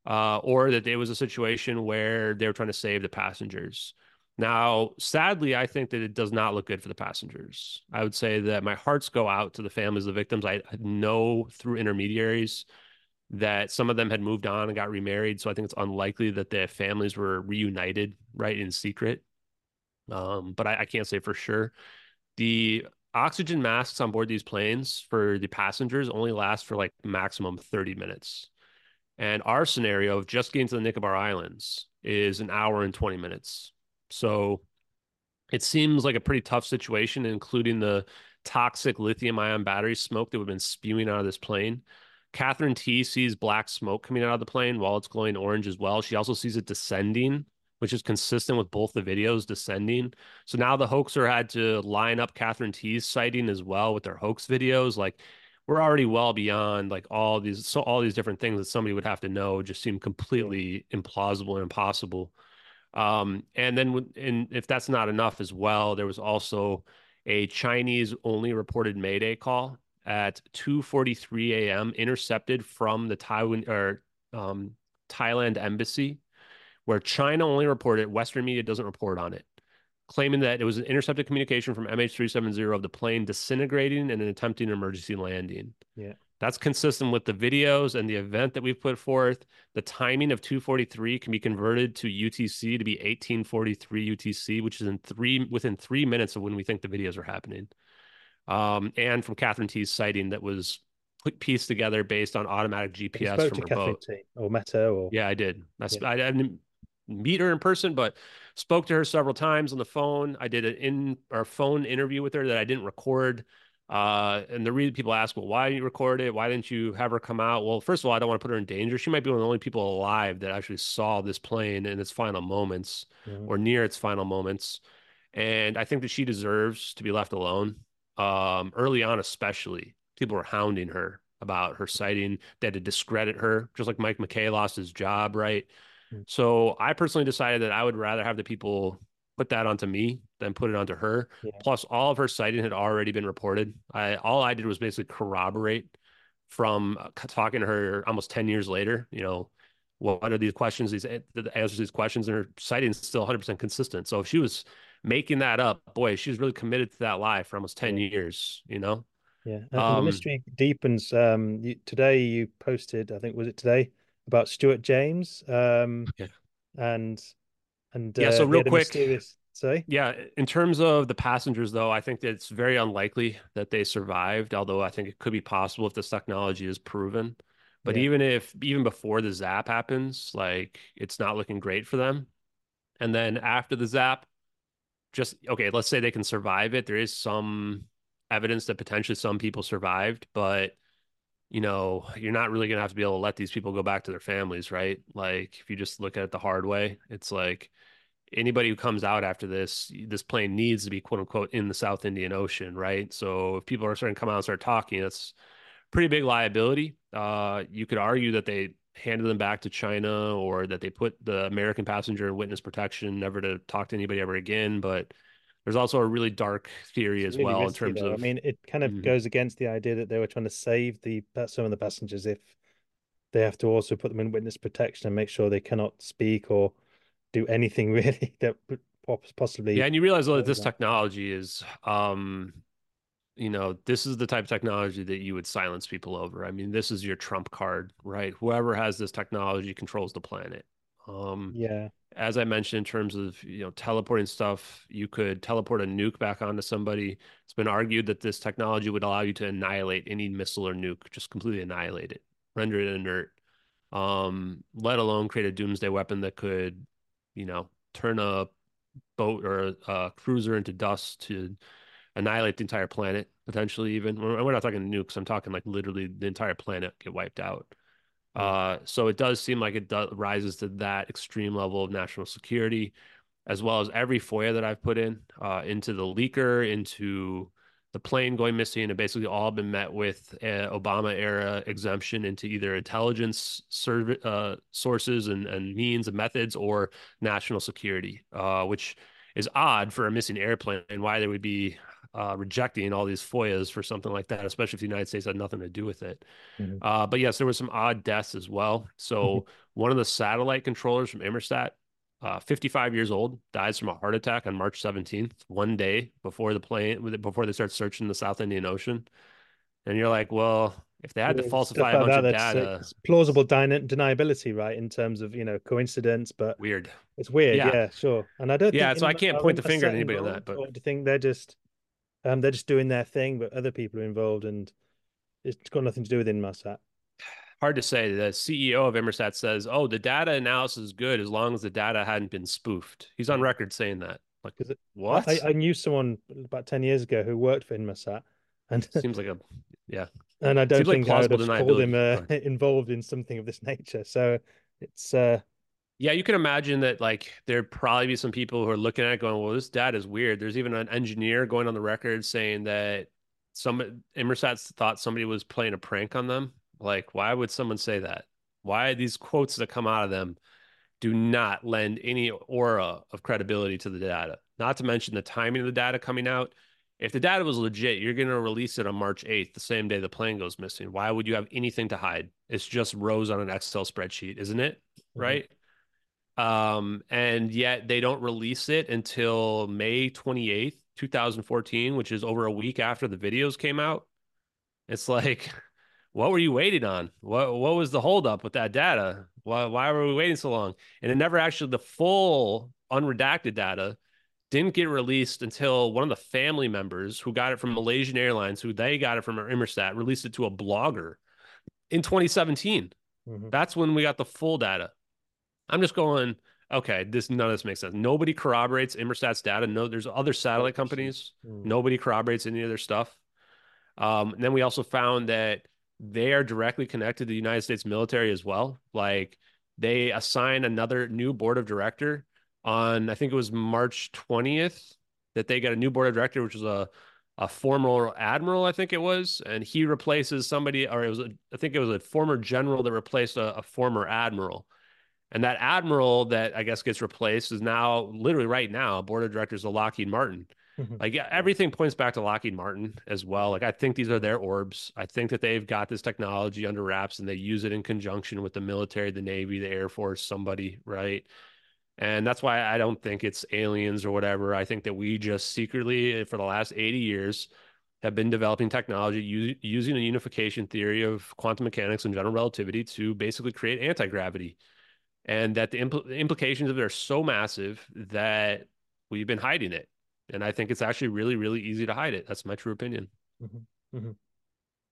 uh, or that it was a situation where they were trying to save the passengers. Now, sadly, I think that it does not look good for the passengers. I would say that my hearts go out to the families of the victims. I know through intermediaries that some of them had moved on and got remarried. So I think it's unlikely that their families were reunited, right, in secret. Um, but I, I can't say for sure. The oxygen masks on board these planes for the passengers only last for like maximum 30 minutes. And our scenario of just getting to the Nicobar Islands is an hour and 20 minutes. So it seems like a pretty tough situation, including the toxic lithium ion battery smoke that would have been spewing out of this plane. Katherine Tee sees black smoke coming out of the plane while it's glowing orange as well. She also sees it descending, which is consistent with both the videos descending. So now the hoaxer had to line up Katherine Tee's sighting as well with their hoax videos. Like we're already well beyond like all these so all these different things that somebody would have to know just seem completely implausible and impossible. Um, and then, and if that's not enough as well, there was also a Chinese only reported Mayday call at 2:43 a.m. intercepted from the Taiwan or um, Thailand embassy, where China only reported. Western media doesn't report on it, claiming that it was an intercepted communication from MH370 of the plane disintegrating and an attempting an emergency landing. Yeah. That's consistent with the videos and the event that we've put forth. The timing of 243 can be converted to UTC to be 1843 UTC, which is in three within three minutes of when we think the videos are happening. Um, and from Katherine Tee's sighting that was put pieced together based on automatic GPS from her Catherine boat. T or Meta or yeah, I did. I, yeah. I, didn't meet her in person, but spoke to her several times on the phone. I did an in or phone interview with her that I didn't record. Uh, and the reason people ask, well, why didn't you record it? Why didn't you have her come out? Well, first of all, I don't want to put her in danger. She might be one of the only people alive that actually saw this plane in its final moments mm-hmm. or near its final moments. And I think that she deserves to be left alone. Um, early on, especially, people were hounding her about her sighting. They had to discredit her, just like Mike McKay lost his job, right? Mm-hmm. So I personally decided that I would rather have the people put that onto me than put it onto her. Yeah. Plus, all of her sighting had already been reported. I all I did was basically corroborate from uh, talking to her almost ten years later. You know, what are these questions? These the answers to these questions, and her sighting is still 100 percent consistent. So if she was making that up, boy, she was really committed to that lie for almost 10 yeah. years. You know. Yeah, and um, the mystery deepens. Um, you, today you posted, I think was it today, about Stuart James. Um, yeah. and and yeah, so uh, real quick, mysterious... sorry. Yeah, in terms of the passengers, though, I think that it's very unlikely that they survived. Although I think it could be possible if this technology is proven. But yeah. even if even before the zap happens, like it's not looking great for them. And then after the zap, just okay, let's say they can survive it. There is some evidence that potentially some people survived, but you know, you're not really going to have to be able to let these people go back to their families, right? Like if you just look at it the hard way, it's like anybody who comes out after this, this plane needs to be quote unquote in the South Indian Ocean, right? So if people are starting to come out and start talking, that's pretty big liability. Uh, you could argue that they handed them back to China or that they put the American passenger in witness protection, never to talk to anybody ever again. But there's also a really dark theory as really well risky, in terms though. of. I mean, it kind of mm-hmm. goes against the idea that they were trying to save the some of the passengers if they have to also put them in witness protection and make sure they cannot speak or do anything really that possibly. Yeah, and you realize though that this technology is, um, you know, this is the type of technology that you would silence people over. I mean, this is your trump card, right? Whoever has this technology controls the planet. Um, yeah as I mentioned, in terms of you know teleporting stuff, you could teleport a nuke back onto somebody. It's been argued that this technology would allow you to annihilate any missile or nuke, just completely annihilate it, render it inert. Um, let alone create a doomsday weapon that could, you know, turn a boat or a, a cruiser into dust to annihilate the entire planet, potentially even. We're, we're not talking nukes. I'm talking like literally the entire planet get wiped out. Uh, so it does seem like it does, rises to that extreme level of national security, as well as every FOIA that I've put in uh, into the leaker, into the plane going missing have basically all been met with Obama era exemption into either intelligence serv- uh, sources and, and means and methods or national security, uh, which is odd for a missing airplane and why there would be uh, rejecting all these FOIAs for something like that, especially if the United States had nothing to do with it. Mm-hmm. Uh, but yes, there were some odd deaths as well. So mm-hmm. one of the satellite controllers from Inmarsat uh, 55 years old, dies from a heart attack on March 17th, one day before the plane, before they start searching the South Indian Ocean. And you're like, well, if they had to falsify a bunch that, of data, it's plausible deniability, right? In terms of you know coincidence, but weird. It's weird, yeah, yeah sure. And I don't. Yeah, so I can't point the finger at anybody on that. But do you think they're just, um, they're just doing their thing, but other people are involved, and it's got nothing to do with Inmarsat hard to say. The CEO of Inmarsat says, "Oh, the data analysis is good as long as the data hadn't been spoofed." He's on record saying that. Like, it, what? I, I, knew someone about ten years ago who worked for Inmarsat, and seems like a yeah. And I don't Seems think like I would have called him uh, involved in something of this nature. So it's uh yeah, you can imagine that like there'd probably be some people who are looking at it going, well, this data is weird. There's even an engineer going on the record saying that some Inmarsat thought somebody was playing a prank on them like, why would someone say that? Why these quotes that come out of them do not lend any aura of credibility to the data? Not to mention the timing of the data coming out. If the data was legit, you're going to release it on March 8th, the same day the plane goes missing. Why would you have anything to hide? It's just rows on an Excel spreadsheet, isn't it? Mm-hmm. Right. Um, and yet they don't release it until May 28th, 2014, which is over a week after the videos came out. It's like, what were you waiting on? What what was the holdup with that data? Why why were we waiting so long? And it never actually the full unredacted data didn't get released until one of the family members who got it from Malaysian Airlines, who they got it from Inmarsat, released it to a blogger in 2017. Mm-hmm. That's when we got the full data. I'm just going, okay, this none of this makes sense. Nobody corroborates Inmarsat's data. No, there's other satellite companies. Mm-hmm. Nobody corroborates any of their stuff. Um, and then we also found that they are directly connected to the United States military as well. Like they assign another new board of director on, I think it was March 20th that they got a new board of director, which was a, a former admiral, I think it was, and he replaces somebody, or it was, a, I think it was a former general that replaced a, a former admiral. And that admiral that I guess gets replaced is now literally right now board of directors of Lockheed Martin. Mm-hmm. Like everything points back to Lockheed Martin as well. Like I think these are their orbs. I think that they've got this technology under wraps and they use it in conjunction with the military, the Navy, the Air Force, somebody, right? And that's why I don't think it's aliens or whatever. I think that we just secretly, eh, for the last 80 years, have been developing technology u- using a unification theory of quantum mechanics and general relativity to basically create anti gravity. And that the impl- implications of it are so massive that we've been hiding it and I think it's actually really, really easy to hide it. That's my true opinion. Mm-hmm. Mm-hmm.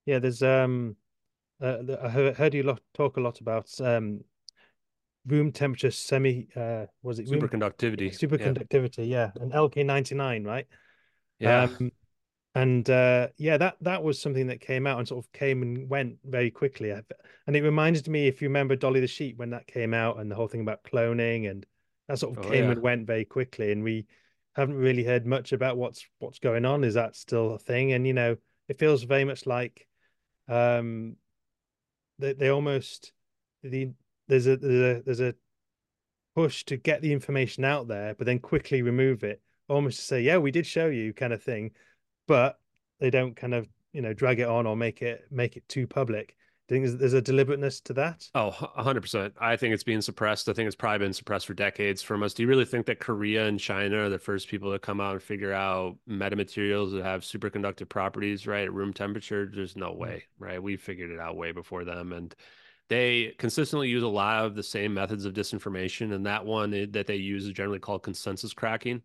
Yeah, there's um, uh, I heard, you lot, talk a lot about um, room temperature semi. Uh, was it superconductivity? Room, superconductivity, yeah. yeah, and LK ninety nine, right? Yeah. Um, and uh, yeah, that that was something that came out and sort of came and went very quickly. And it reminded me, if you remember Dolly the sheep when that came out, and the whole thing about cloning, and that sort of oh, came yeah. and went very quickly. And we haven't really heard much about what's what's going on. Is that still a thing? And you know, it feels very much like um they they almost the there's a there's a there's a push to get the information out there, but then quickly remove it, almost to say, yeah, we did show you kind of thing, but they don't kind of you know drag it on or make it make it too public do you think there's a deliberateness to that? Oh, 100%. I think it's being suppressed. I think it's probably been suppressed for decades from us. Do you really think that Korea and China are the first people to come out and figure out metamaterials that have superconductive properties, right, at room temperature? There's no mm. way, right? We figured it out way before them. And they consistently use a lot of the same methods of disinformation. And that one eh, that they use is generally called consensus cracking.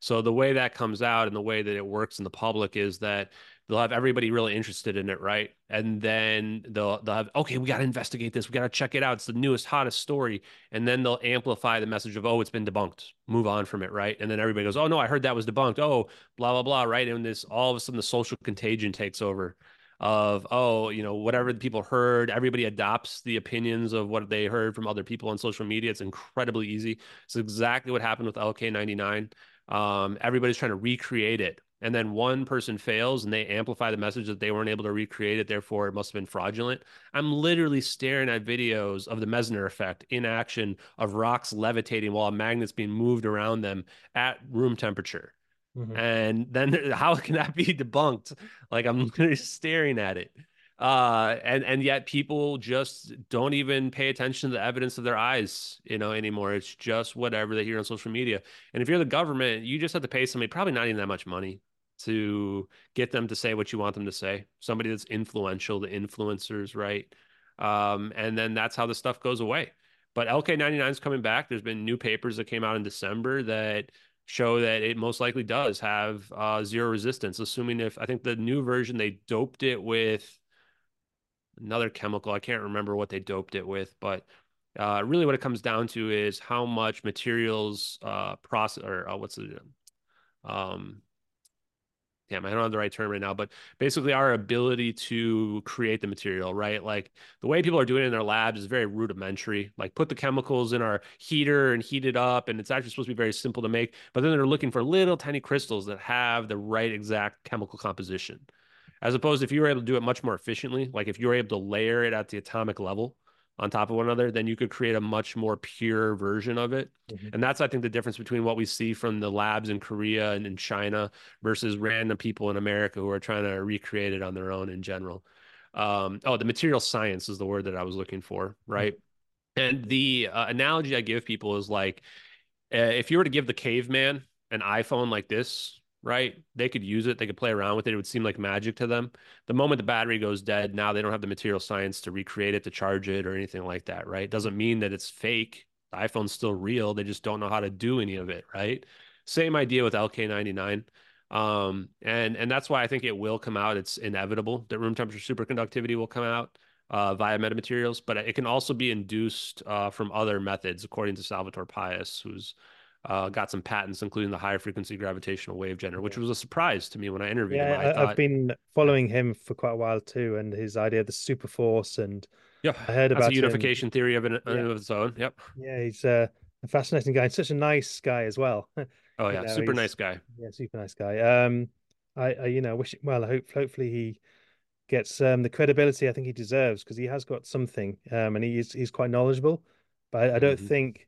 So the way that comes out and the way that it works in the public is that they'll have everybody really interested in it, right? And then they'll they'll have okay, we got to investigate this, we got to check it out. It's the newest, hottest story, and then they'll amplify the message of oh, it's been debunked, move on from it, right? And then everybody goes, oh no, I heard that was debunked. Oh, blah blah blah, right? And this all of a sudden the social contagion takes over of oh you know whatever the people heard everybody adopts the opinions of what they heard from other people on social media it's incredibly easy it's exactly what happened with lk99 um, everybody's trying to recreate it and then one person fails and they amplify the message that they weren't able to recreate it, therefore it must have been fraudulent. I'm literally staring at videos of the Meissner effect in action of rocks levitating while a magnet's being moved around them at room temperature. Mm-hmm. And then how can that be debunked? Like I'm literally staring at it uh and and yet people just don't even pay attention to the evidence of their eyes you know anymore. It's just whatever they hear on social media. And if you're the government you just have to pay somebody probably not even that much money to get them to say what you want them to say. Somebody that's influential the influencers right? Um and then that's how the stuff goes away. But lk99 is coming back. There's been new papers that came out in december that show that it most likely does have uh, zero resistance assuming if i think the new version they doped it with another chemical. I can't remember what they doped it with, but uh, really what it comes down to is how much materials uh, process or uh, what's the um, damn, I don't have the right term right now, but basically our ability to create the material, right? Like the way people are doing it in their labs is very rudimentary. Like put the chemicals in our heater and heat it up, and it's actually supposed to be very simple to make. But then they're looking for little tiny crystals that have the right exact chemical composition as opposed if you were able to do it much more efficiently like if you were able to layer it at the atomic level on top of one another then you could create a much more pure version of it mm-hmm. and that's i think the difference between what we see from the labs in korea and in china versus random people in america who are trying to recreate it on their own in general um, oh the material science is the word that i was looking for mm-hmm. right mm-hmm. and the uh, analogy i give people is like uh, if you were to give the caveman an iphone like this right? They could use it, they could play around with it. It would seem like magic to them. The moment the battery goes dead, now they don't have the material science to recreate it, to charge it, or anything like that, right? Doesn't mean that it's fake. The iPhone's still real. They just don't know how to do any of it, right? Same idea with LK99. Um, and and that's why I think it will come out. It's inevitable that room temperature superconductivity will come out uh, via metamaterials, but it can also be induced uh, from other methods, according to Salvatore Pais, who's uh, got some patents, including the higher frequency gravitational wave generator, which was a surprise to me when I interviewed yeah, him. I, have been following him for quite a while too, and his idea of the super force, and yeah, I heard That's about a unification him. theory of, an, yeah. of its own. Yep. Yeah, he's uh, a fascinating guy, and such a nice guy as well. Oh yeah, know, super nice guy. Yeah, super nice guy. Um, I, I you know wish well. I hope hopefully he gets um the credibility I think he deserves because he has got something. Um, and he is he's quite knowledgeable, but I, I don't mm-hmm. think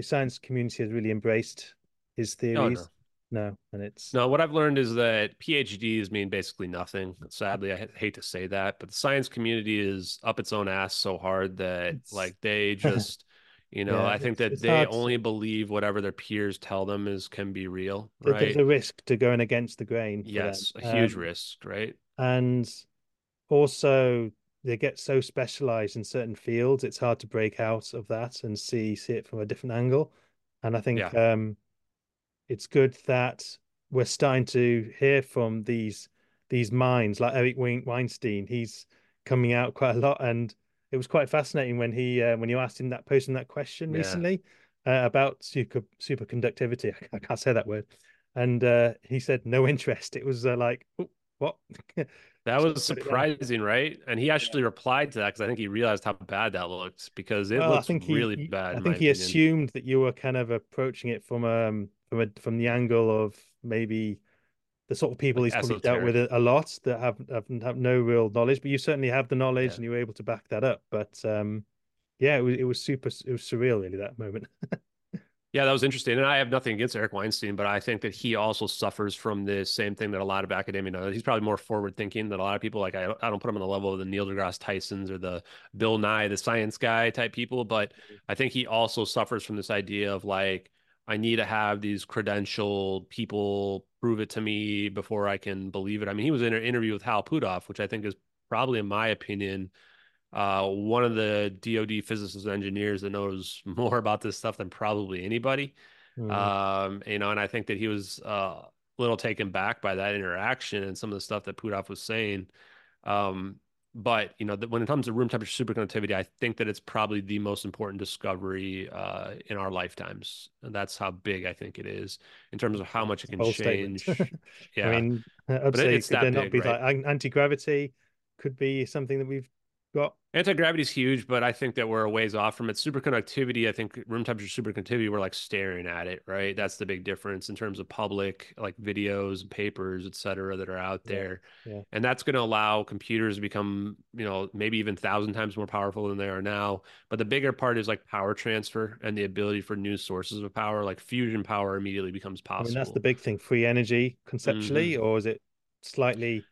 the science community has really embraced his theories. Oh, no. no. and it's no. What I've learned is that PhDs mean basically nothing. Sadly, I hate to say that, but the science community is up its own ass so hard that it's... like they just. You know, yeah, I think that they only believe whatever their peers tell them is can be real. Right. There's a risk to going against the grain. Yes, them. a huge um, risk, right? And also they get so specialized in certain fields it's hard to break out of that and see see it from a different angle. And i think yeah. um it's good that we're starting to hear from these these minds like eric weinstein. He's coming out quite a lot and it was quite fascinating when he uh, when you asked him that posing that question yeah. recently uh, about super superconductivity. I, I can't say that word. And uh, he said no interest. It was uh, like oh, what That was surprising, right? And he actually replied to that because I think he realized how bad that looked because it well, looks think he, really bad. I think he opinion. assumed that you were kind of approaching it from um from a from the angle of maybe the sort of people like he's probably dealt with a, lot that have, have have no real knowledge, but you certainly have the knowledge yeah. and you were able to back that up. But um, yeah, it was it was super it was surreal really that moment. Yeah, that was interesting. And I have nothing against Eric Weinstein, but I think that he also suffers from the same thing that a lot of academia knows. He's probably more forward thinking than a lot of people. Like, I don't, I don't put him on the level of the Neil deGrasse Tysons or the Bill Nye, the science guy type people. But mm-hmm. I think he also suffers from this idea of like, I need to have these credentialed people prove it to me before I can believe it. I mean, he was in an interview with Hal Puthoff, which I think is probably, in my opinion, uh, one of the DoD physicists and engineers that knows more about this stuff than probably anybody. Mm. Um, you know, and I think that he was uh, a little taken back by that interaction and some of the stuff that Puthoff was saying. Um, but you know, the, when it comes to room temperature superconductivity, I think that it's probably the most important discovery uh, in our lifetimes. And that's how big I think it is in terms of how much it can change. yeah, I mean, I'd say it, could there big, not be right? like anti gravity? Could be something that we've got Anti-gravity is huge, but I think that we're a ways off from it. Superconductivity, I think room temperature superconductivity, we're like staring at it, right? That's the big difference in terms of public, like videos, papers, et cetera, that are out there. Yeah. yeah. And that's going to allow computers to become, you know, maybe even thousand times more powerful than they are now. But the bigger part is like power transfer and the ability for new sources of power, like fusion power immediately becomes possible. I mean, that's the big thing. Free energy conceptually, mm-hmm. or is it slightly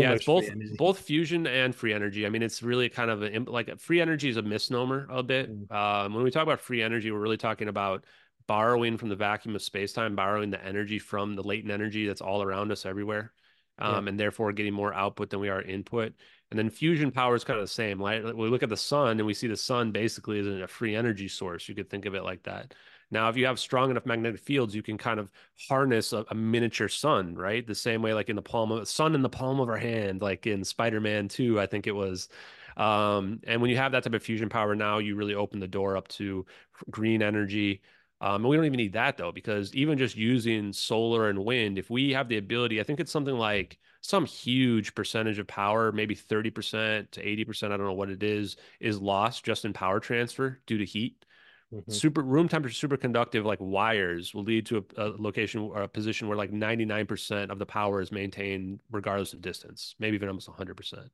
yeah, it's both both fusion and free energy. I mean, it's really kind of a, like free energy is a misnomer a bit. Mm. Um, when we talk about free energy, we're really talking about borrowing from the vacuum of space time, borrowing the energy from the latent energy that's all around us everywhere, um, yeah. and therefore getting more output than we are input. And then fusion power is kind of the same. Right? We look at the sun and we see the sun basically as a free energy source. You could think of it like that. Now, if you have strong enough magnetic fields, you can kind of harness a, a, miniature sun, right? The same way, like in the palm of sun in the palm of our hand, like in Spider-Man 2, I think it was. Um, and when you have that type of fusion power now, you really open the door up to green energy. Um, and we don't even need that though, because even just using solar and wind, if we have the ability, I think it's something like some huge percentage of power, maybe 30% to 80%, I don't know what it is, is lost just in power transfer due to heat. Mm-hmm. Super room temperature superconductive like wires will lead to a, a, location or a position where like 99% of the power is maintained regardless of distance, maybe even almost 100%.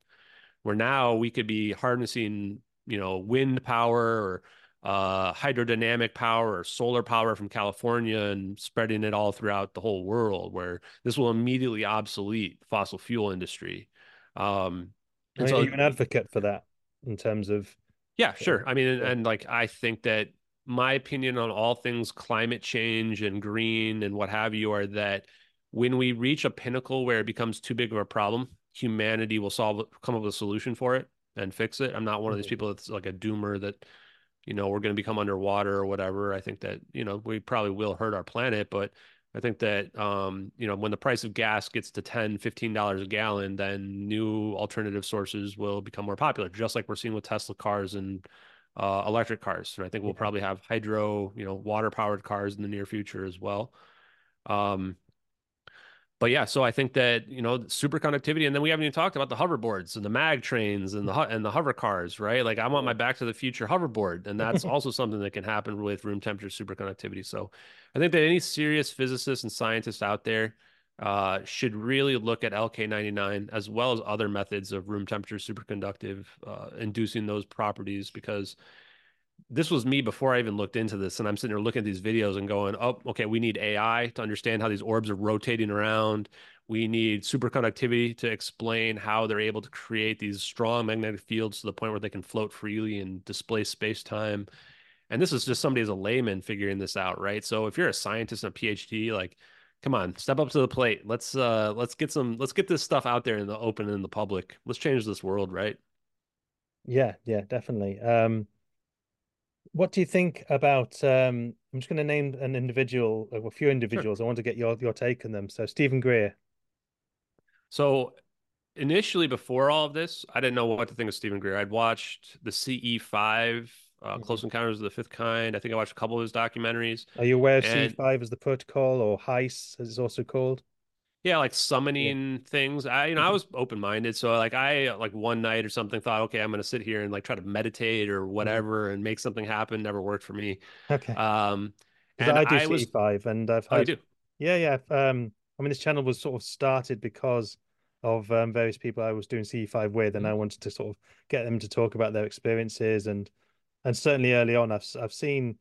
Where now we could be harnessing, you know, wind power or uh, hydrodynamic power or solar power from California and spreading it all throughout the whole world, where this will immediately obsolete fossil fuel industry. Um, and so, you an advocate for that in terms of yeah, sure. I mean, and, and, like I think that my opinion on all things climate change and green and what have you are that when we reach a pinnacle where it becomes too big of a problem, humanity will solve come up with a solution for it and fix it. I'm not one of these mm-hmm. people that's like a doomer that, you know, we're going to become underwater or whatever. I think that, you know, we probably will hurt our planet, but I think that, um, you know, when the price of gas gets to 10, $15 a gallon, then new alternative sources will become more popular, just like we're seeing with Tesla cars and uh, electric cars. And I think we'll probably have hydro, you know, water powered cars in the near future as well. Um, but yeah, so I think that you know superconductivity, and then we haven't even talked about the hoverboards and the mag trains and the and the hover cars, right? Like I want my Back to the Future hoverboard, and that's also something that can happen with room temperature superconductivity. So I think that any serious physicists and scientists out there uh, should really look at LK99 as well as other methods of room temperature superconductive, uh, inducing those properties because this was me before I even looked into this. And I'm sitting there looking at these videos and going, oh, okay, we need AI to understand how these orbs are rotating around. We need superconductivity to explain how they're able to create these strong magnetic fields to the point where they can float freely and displace space time. And this is just somebody as a layman figuring this out, right? So if you're a scientist and a PhD, like, come on, step up to the plate. Let's uh let's get some let's get this stuff out there in the open in the public. Let's change this world, right? Yeah, yeah, definitely. Um what do you think about um I'm just going to name an individual, a few individuals. Sure. I want to get your your take on them. So Steven Greer. So initially before all of this, I didn't know what to think of Steven Greer. I'd watched the CE5 uh, mm-hmm. Close Encounters of the Fifth Kind. I think I watched a couple of his documentaries. Are you aware of and... CE5 as the protocol or HICE as it's also called? Yeah, like summoning yeah. things. I you know, I mm-hmm. was open minded. So like I like one night or something thought, okay, I'm gonna sit here and like try to meditate or mm-hmm. whatever mm-hmm. and make something happen. Never worked for me. Okay. Um and I do I CE5 was... and I've heard, oh, you do? Yeah, yeah. Um I mean this channel was sort of started because of um, various people I was doing c5 with, and mm-hmm. I wanted to sort of get them to talk about their experiences and and certainly early on, I've I've seen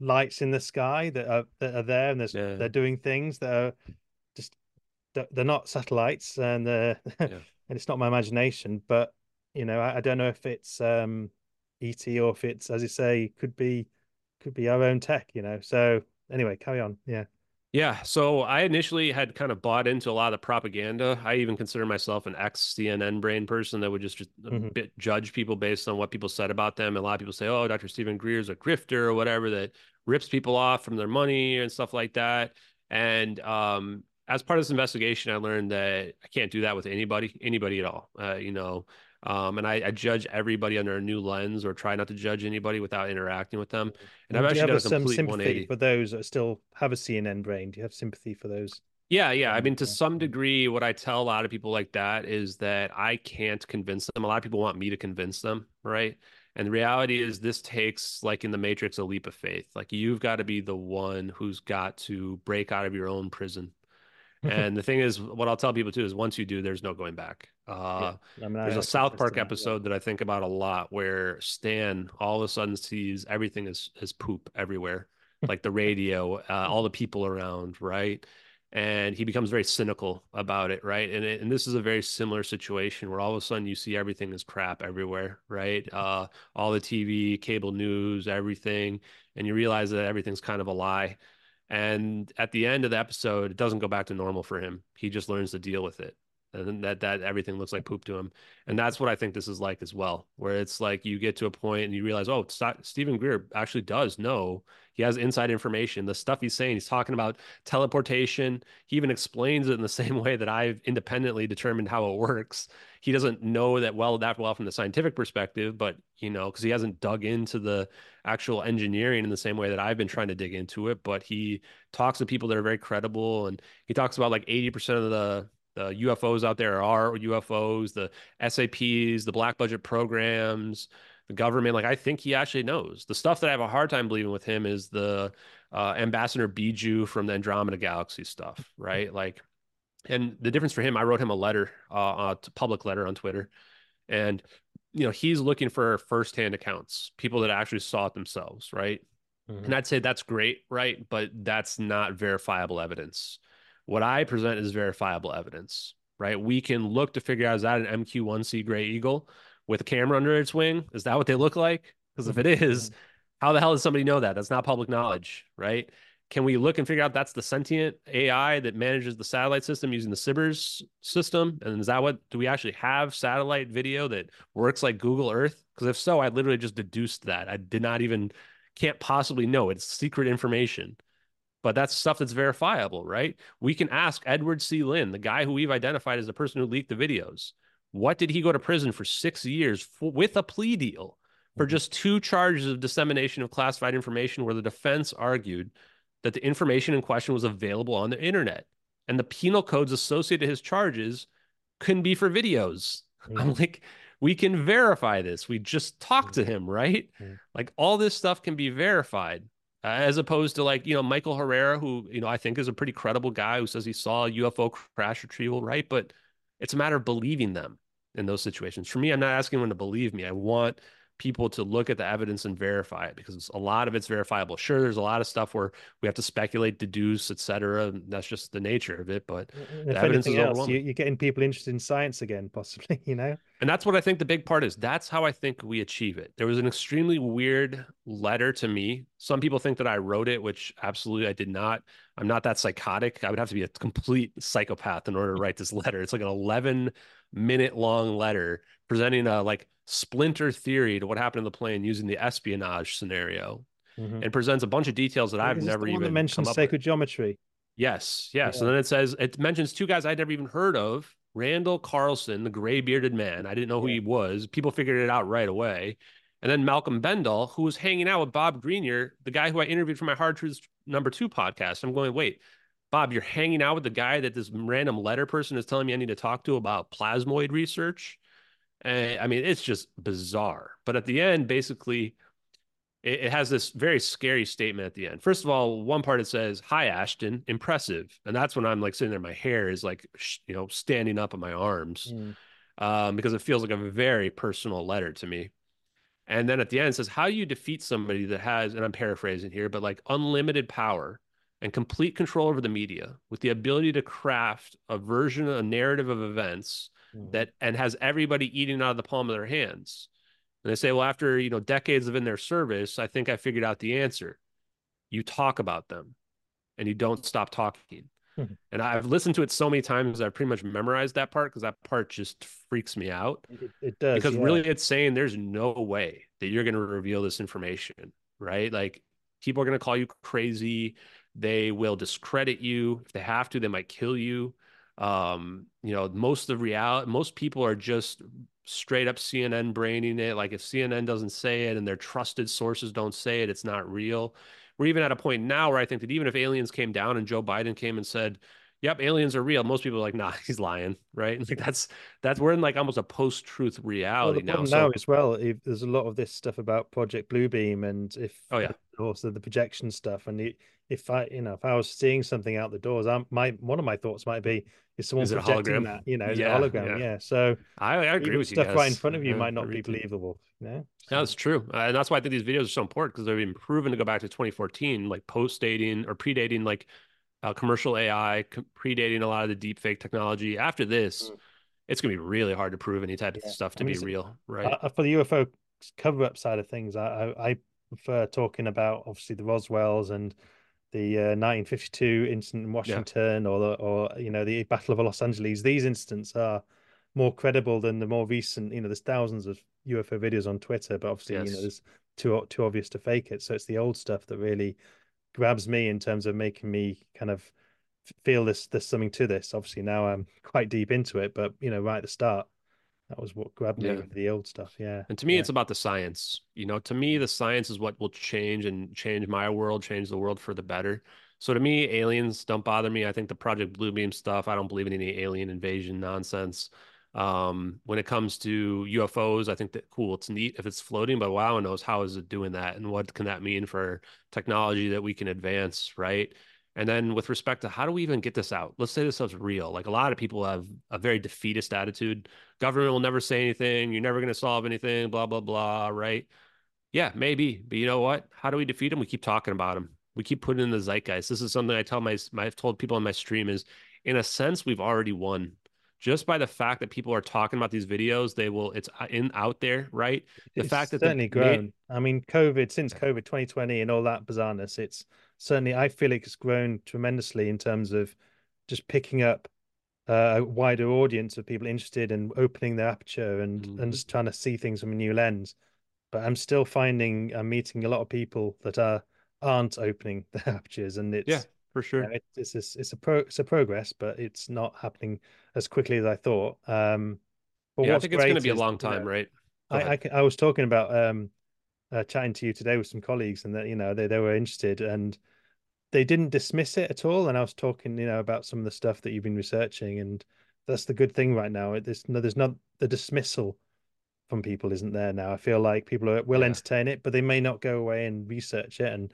lights in the sky that are that are there, and there's yeah. they're doing things that are just they're not satellites, and yeah. and it's not my imagination, but you know, I, I, don't know if it's um ET or if it's, as you say, could be could be our own tech, you know. So anyway, carry on. Yeah. Yeah, so I initially had kind of bought into a lot of the propaganda. I even consider myself an ex CNN brain person that would just, just mm-hmm. bit judge people based on what people said about them. And a lot of people say, "Oh, Dr. Steven Greer's a grifter or whatever that rips people off from their money and stuff like that." And um, as part of this investigation, I learned that I can't do that with anybody, anybody at all. Uh, you know, um, and I, I, judge everybody under a new lens or try not to judge anybody without interacting with them. And I've actually done a complete sympathy 180. for those that still have a CNN brain. Do you have sympathy for those? Yeah, yeah. I mean, to some degree, what I tell a lot of people like that is that I can't convince them. A lot of people want me to convince them, right? And the reality is, this takes, like in the Matrix, a leap of faith. Like you've got to be the one who's got to break out of your own prison. and the thing is, what I'll tell people too is once you do, there's no going back. Uh, yeah. There's a South Park episode that, that I think about a lot where Stan all of a sudden sees everything is, is poop everywhere, like the radio, uh, all the people around, right? and he becomes very cynical about it right and it, and this is a very similar situation where all of a sudden you see everything is crap everywhere right uh, all the tv cable news everything and you realize that everything's kind of a lie and at the end of the episode it doesn't go back to normal for him. He just learns to deal with it and that that everything looks like poop to him. And that's what i think this is like as well where it's like you get to a point and you realize oh Steven Greer actually does know. He has inside information the stuff he's saying he's talking about teleportation. He even explains it in the same way that i've independently determined how it works. He doesn't know that well that well from the scientific perspective but you know because he hasn't dug into the actual engineering in the same way that i've been trying to dig into it but he talks to people that are very credible and he talks about like 80% of the the UFOs out there are UFOs, the SAPs, the black budget programs, the government. Like I think he actually knows. The stuff that I have a hard time believing with him is the uh, Ambassador Biju from the Andromeda Galaxy stuff, right? Like, and the difference for him, I wrote him a letter, uh, a public letter on Twitter, and you know he's looking for firsthand accounts, people that actually saw it themselves, right? Mm-hmm. And I'd say that's great, right? But that's not verifiable evidence. What I present is verifiable evidence, right? We can look to figure out is that an MQ1C Gray Eagle with a camera under its wing? Is that what they look like? Because if it is, mm-hmm. how the hell does somebody know that? That's not public knowledge, right? Can we look and figure out that's the sentient AI that manages the satellite system using the SBIRS system? And is that what do we actually have satellite video that works like Google Earth? Because if so, I literally just deduced that. I did not even can't possibly know. It's secret information but that's stuff that's verifiable, right? We can ask Edward C. Lin, the guy who we've identified as the person who leaked the videos, what did he go to prison for six years for, with a plea deal for mm-hmm. just two charges of dissemination of classified information where the defense argued that the information in question was available on the internet and the penal codes associated to his charges couldn't be for videos. Mm-hmm. I'm like, we can verify this. We just talked to mm-hmm. him, right? Mm-hmm. Like all this stuff can be verified uh, as opposed to like you know Michael Herrera, who you know I think is a pretty credible guy who says he saw a UFO crash retrieval, right? But it's a matter of believing them in those situations. For me, I'm not asking them to believe me. I want people to look at the evidence and verify it because a lot of it's verifiable. Sure, there's a lot of stuff where we have to speculate, deduce, etc. That's just the nature of it. But if anything else, you, are getting people interested in science again, possibly. You know, and that's what I think the big part is. That's how I think we achieve it. There was an extremely weird letter to me. Some people think that I wrote it, which absolutely I did not. I'm not that psychotic. I would have to be a complete psychopath in order to write this letter. It's like an 11 minute long letter presenting a like splinter theory to what happened in the plane using the espionage scenario mm-hmm. and presents a bunch of details that I've never even mentioned sacred geometry. Yes, yes. Yeah. And then it says it mentions two guys I'd never even heard of. Randall Carlson, the gray bearded man. I didn't know who yeah. he was. People figured it out right away. And then Malcolm Bendall, who was hanging out with Bob Greenyer, the guy who I interviewed for my Hard Truths number two podcast. I'm going, wait, Bob, you're hanging out with the guy that this random letter person is telling me I need to talk to about plasmoid research. And, I mean, it's just bizarre. But at the end, basically, it, it, has this very scary statement at the end. First of all, one part it says, "Hi Ashton, impressive," and that's when I'm like sitting there, my hair is like, sh- you know, standing up on my arms, mm. um, because it feels like a very personal letter to me. And then at the end, it says, "How do you defeat somebody that has," and I'm paraphrasing here, but like unlimited power and complete control over the media with the ability to craft a version, a narrative of events mm. that and has everybody eating out of the palm of their hands. And they say, well, after you know decades of in their service, I think I figured out the answer. You talk about them, and you don't stop talking. Mm-hmm. And I've listened to it so many times I've pretty much memorized that part because that part just freaks me out. It, it does because yeah. really, it's saying there's no way that you're going to reveal this information, right? Like people are going to call you crazy they will discredit you. If they have to, they might kill you. Um, you know, most of the reality, most people are just straight up CNN braining it. Like if CNN doesn't say it and their trusted sources don't say it, it's not real. We're even at a point now where I think that even if aliens came down and Joe Biden came and said, yep, aliens are real. Most people are like, nah, he's lying, right? Like that's that's we're in like almost a post-truth reality well, now. So now as well, if, there's a lot of this stuff about Project Bluebeam, and if oh yeah, also the projection stuff, and if I, you know, if I was seeing something out the doors, I my one of my thoughts might be, is someone is projecting that? You know, is yeah, it hologram? Yeah. yeah. So I, I agree with you. Stuff right in front of you yeah, might not be believable. You know? so. Yeah, that's true, uh, and that's why I think these videos are so important because they've been proven to go back to 2014, like post dating or predating like uh, commercial AI, predating a lot of the deep fake technology. After this, mm. it's going to be really hard to prove any type of stuff to I mean, be real, right? Uh, for the UFO cover up side of things, I, I, I prefer talking about obviously the Roswells and the uh, 1952 incident in Washington yeah. or the, or you know the Battle of Los Angeles. These incidents are more credible than the more recent. You know, there's thousands of UFO videos on Twitter, but obviously yes. you know there's too too obvious to fake it. So it's the old stuff that really grabs me in terms of making me kind of feel this there's something to this. Obviously now I'm quite deep into it, but you know right at the start that was what grabbed me yeah. with the old stuff yeah and to me yeah. it's about the science you know to me the science is what will change and change my world change the world for the better so to me aliens don't bother me i think the project bluebeam stuff i don't believe in any alien invasion nonsense um, when it comes to ufos i think that cool it's neat if it's floating but wow knows how is it doing that and what can that mean for technology that we can advance right and then with respect to how do we even get this out? Let's say this stuff's real. Like a lot of people have a very defeatist attitude. Government will never say anything. You're never going to solve anything, blah, blah, blah. Right. Yeah, maybe. But you know what? How do we defeat them? We keep talking about them. We keep putting in the zeitgeist. This is something I tell my, my I've told people on my stream is in a sense, we've already won just by the fact that people are talking about these videos, they will it's uh, in out there, right? The it's fact that certainly grown. I mean, COVID since COVID 2020 and all that bizarreness, it's certainly I feel it's grown tremendously in terms of just picking up uh, a wider audience of people interested in opening their aperture and mm-hmm. and just trying to see things from a new lens. But I'm still finding I'm meeting a lot of people that are aren't opening their apertures, and it's yeah for sure. You know, it, it's a, it's a pro it's a progress, but it's not happening as quickly as I thought. Um, but yeah, I think it's going to be a long time, you know, right? I, I, I was talking about um, uh, chatting to you today with some colleagues, and that you know they they were interested and they didn't dismiss it at all. And I was talking, you know, about some of the stuff that you've been researching, and that's the good thing right now. There's no, there's not the dismissal from people isn't there now. I feel like people are, will yeah. entertain it, but they may not go away and research it and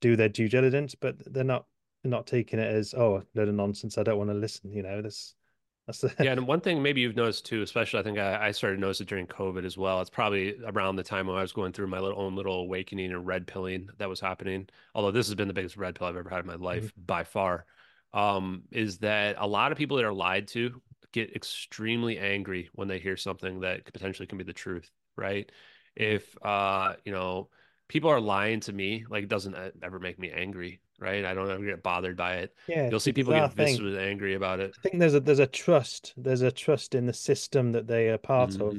do their due diligence. But they're not not taking it as oh, load of nonsense. I don't want to listen. You know, this that's the... yeah, and one thing maybe you've noticed too, especially I think I, I started noticing it during COVID as well. It's probably around the time when I was going through my little, own little awakening and red pilling that was happening. Although this has been the biggest red pill I've ever had in my life mm-hmm. by far. Um, is that a lot of people that are lied to get extremely angry when they hear something that potentially can be the truth, right? If uh, you know, people are lying to me, like it doesn't uh, ever make me angry right? I don't ever get bothered by it. Yeah, you'll see people get viscerally angry about it. I think there's a there's a trust. There's a trust in the system that they are part mm-hmm. of.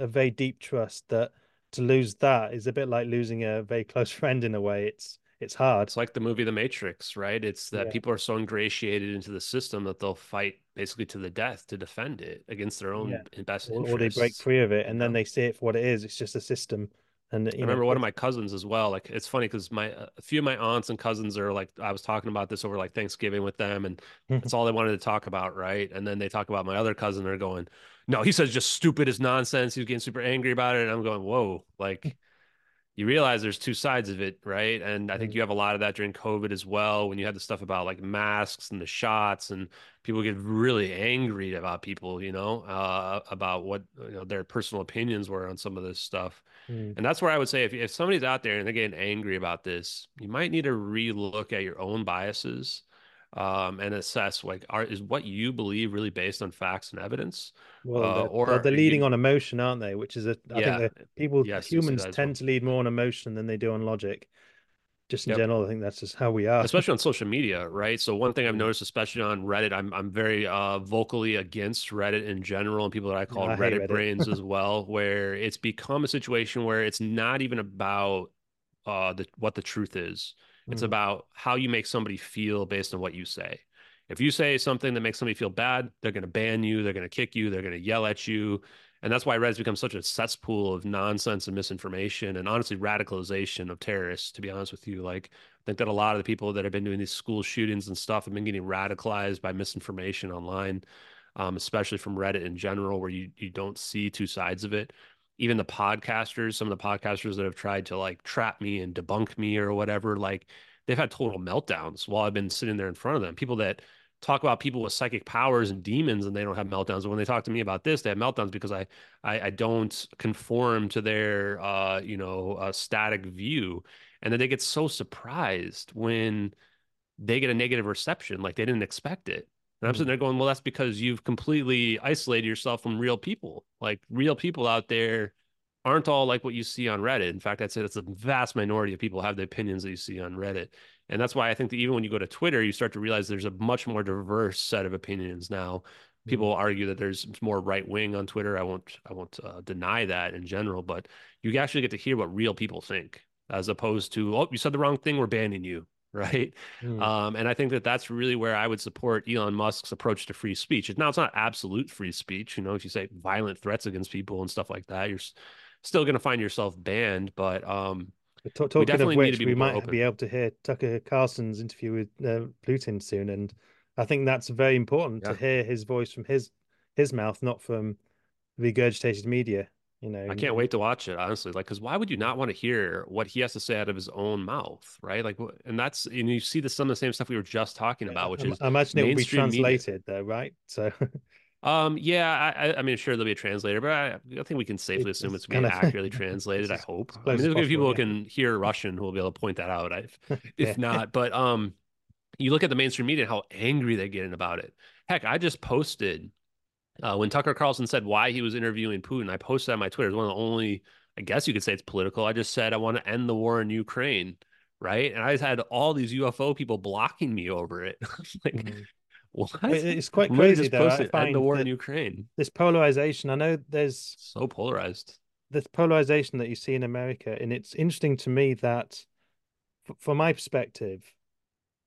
A very deep trust that to lose that is a bit like losing a very close friend in a way. It's it's hard. It's like the movie The Matrix, right? It's that yeah. people are so ingratiated into the system that they'll fight basically to the death to defend it against their own yeah. best interests. or, they break free of it and then they see it for what it is. It's just a system and I remember know, one of my cousins as well. Like it's funny because my uh, a few of my aunts and cousins are like I was talking about this over like Thanksgiving with them, and that's all they wanted to talk about, right? And then they talk about my other cousin. They're going, "No, he says just stupid as nonsense." He's getting super angry about it, and I'm going, "Whoa!" Like you realize there's two sides of it, right? And I think mm. you have a lot of that during COVID as well, when you had the stuff about like masks and the shots, and people get really angry about people, you know, uh, about what you know their personal opinions were on some of this stuff. Mm. And that's where I would say if if somebody's out there and they're getting angry about this, you might need to relook at your own biases um, and assess like are is what you believe really based on facts and evidence well uh, or they're leading you, on emotion aren't they which is a I yeah, think people yes, humans tend well. to lead more on emotion than they do on logic just in yep. general i think that's just how we are especially on social media right so one thing i've noticed especially on reddit i'm, I'm very uh, vocally against reddit in general and people that i call I reddit, reddit. brains as well where it's become a situation where it's not even about uh, the, what the truth is it's mm. about how you make somebody feel based on what you say. If you say something that makes somebody feel bad, they're going to ban you, they're going to kick you, they're going to yell at you. And that's why Reddit's become such a cesspool of nonsense and misinformation and honestly radicalization of terrorists, to be honest with you. Like, I think that a lot of the people that have been doing these school shootings and stuff have been getting radicalized by misinformation online, um, especially from Reddit in general, where you, you don't see two sides of it. Even the podcasters, some of the podcasters that have tried to like trap me and debunk me or whatever, like they've had total meltdowns while I've been sitting there in front of them. People that talk about people with psychic powers and demons and they don't have meltdowns. But when they talk to me about this, they have meltdowns because I I, I don't conform to their uh, you know uh, static view, and then they get so surprised when they get a negative reception, like they didn't expect it. And I'm sitting there going, well, that's because you've completely isolated yourself from real people. Like real people out there aren't all like what you see on Reddit. In fact, I'd say that's a vast minority of people have the opinions that you see on Reddit. And that's why I think that even when you go to Twitter, you start to realize there's a much more diverse set of opinions now. People mm-hmm. argue that there's more right wing on Twitter. I won't I won't uh, deny that in general, but you actually get to hear what real people think as opposed to oh you said the wrong thing, we're banning you, right? Mm. Um, and I think that that's really where I would support Elon Musk's approach to free speech. Now it's not absolute free speech, you know, if you say violent threats against people and stuff like that, you're still going to find yourself banned. But um, talking we definitely of which, we might open. be able to hear Tucker Carlson's interview with uh, Putin soon, and I think that's very important yeah. to hear his voice from his his mouth, not from regurgitated media. You know, I can't wait to watch it honestly. Like, because why would you not want to hear what he has to say out of his own mouth, right? Like, and that's and you see the some of the same stuff we were just talking about, which is I imagine it will be translated media. though, right? So Um, yeah, I, I mean, sure there'll be a translator, but I, I think we can safely it's, assume it's going to be accurately translated. I hope. I mean, there's going to be people yeah. who can hear Russian who will be able to point that out. I, if not, but um, you look at the mainstream media and how angry they get in about it. Heck, I just posted uh, when Tucker Carlson said why he was interviewing Putin. I posted on my Twitter. It's one of the only, I guess you could say it's political. I just said I want to end the war in Ukraine, right? And I just had all these UFO people blocking me over it. like, mm-hmm. What? It's quite crazy though. I find the war in Ukraine. This polarization. I know there's so polarized. This polarization that you see in America, and it's interesting to me that, from my perspective,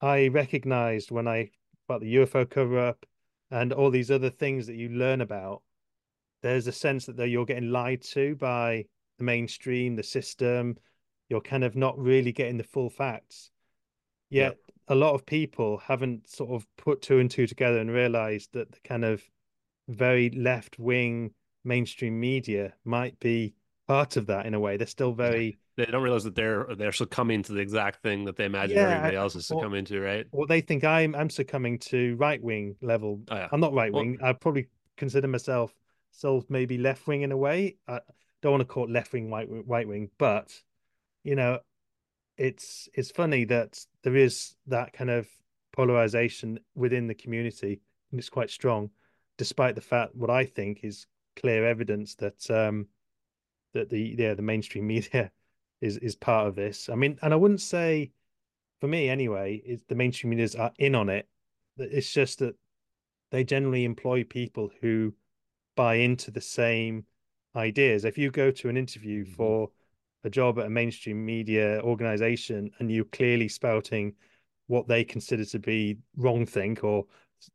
I recognized when I about the UFO cover up and all these other things that you learn about. There's a sense that you're getting lied to by the mainstream, the system. You're kind of not really getting the full facts. Yet a lot of people haven't sort of put two and two together and realized that the kind of very left wing mainstream media might be part of that in a way. They're still very they don't realize that they're they're succumbing to the exact thing that they imagine yeah, everybody else is succumbing to, right? Well, they think I'm I'm succumbing to right wing level. Oh, yeah. I'm not right wing. Well, I probably consider myself still maybe left wing in a way. I don't want to call it left wing, white white wing, but you know, it's it's funny that there is that kind of polarization within the community and it's quite strong despite the fact what i think is clear evidence that um that the yeah the mainstream media is is part of this i mean and i wouldn't say for me anyway is the mainstream media are in on it it's just that they generally employ people who buy into the same ideas if you go to an interview mm-hmm. for a job at a mainstream media organization and you're clearly spouting what they consider to be wrong think or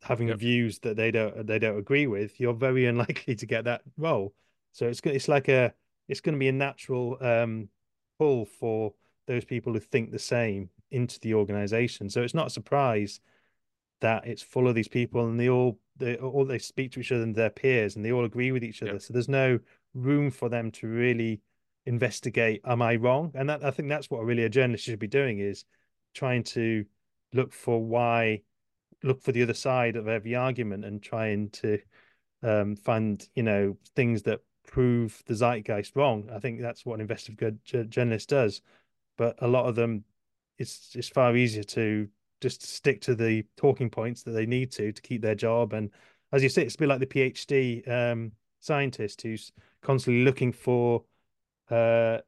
having yep. views that they don't they don't agree with, you're very unlikely to get that role. So it's it's like a it's going to be a natural um, pull for those people who think the same into the organization. So it's not a surprise that it's full of these people and they all they all they speak to each other and their peers and they all agree with each other. Yep. So there's no room for them to really investigate am i wrong and that, i think that's what really a journalist should be doing is trying to look for why look for the other side of every argument and trying to um, find you know things that prove the zeitgeist wrong i think that's what an investigative journalist does but a lot of them it's it's far easier to just stick to the talking points that they need to to keep their job and as you say it's a bit like the phd um, scientist who's constantly looking for uh,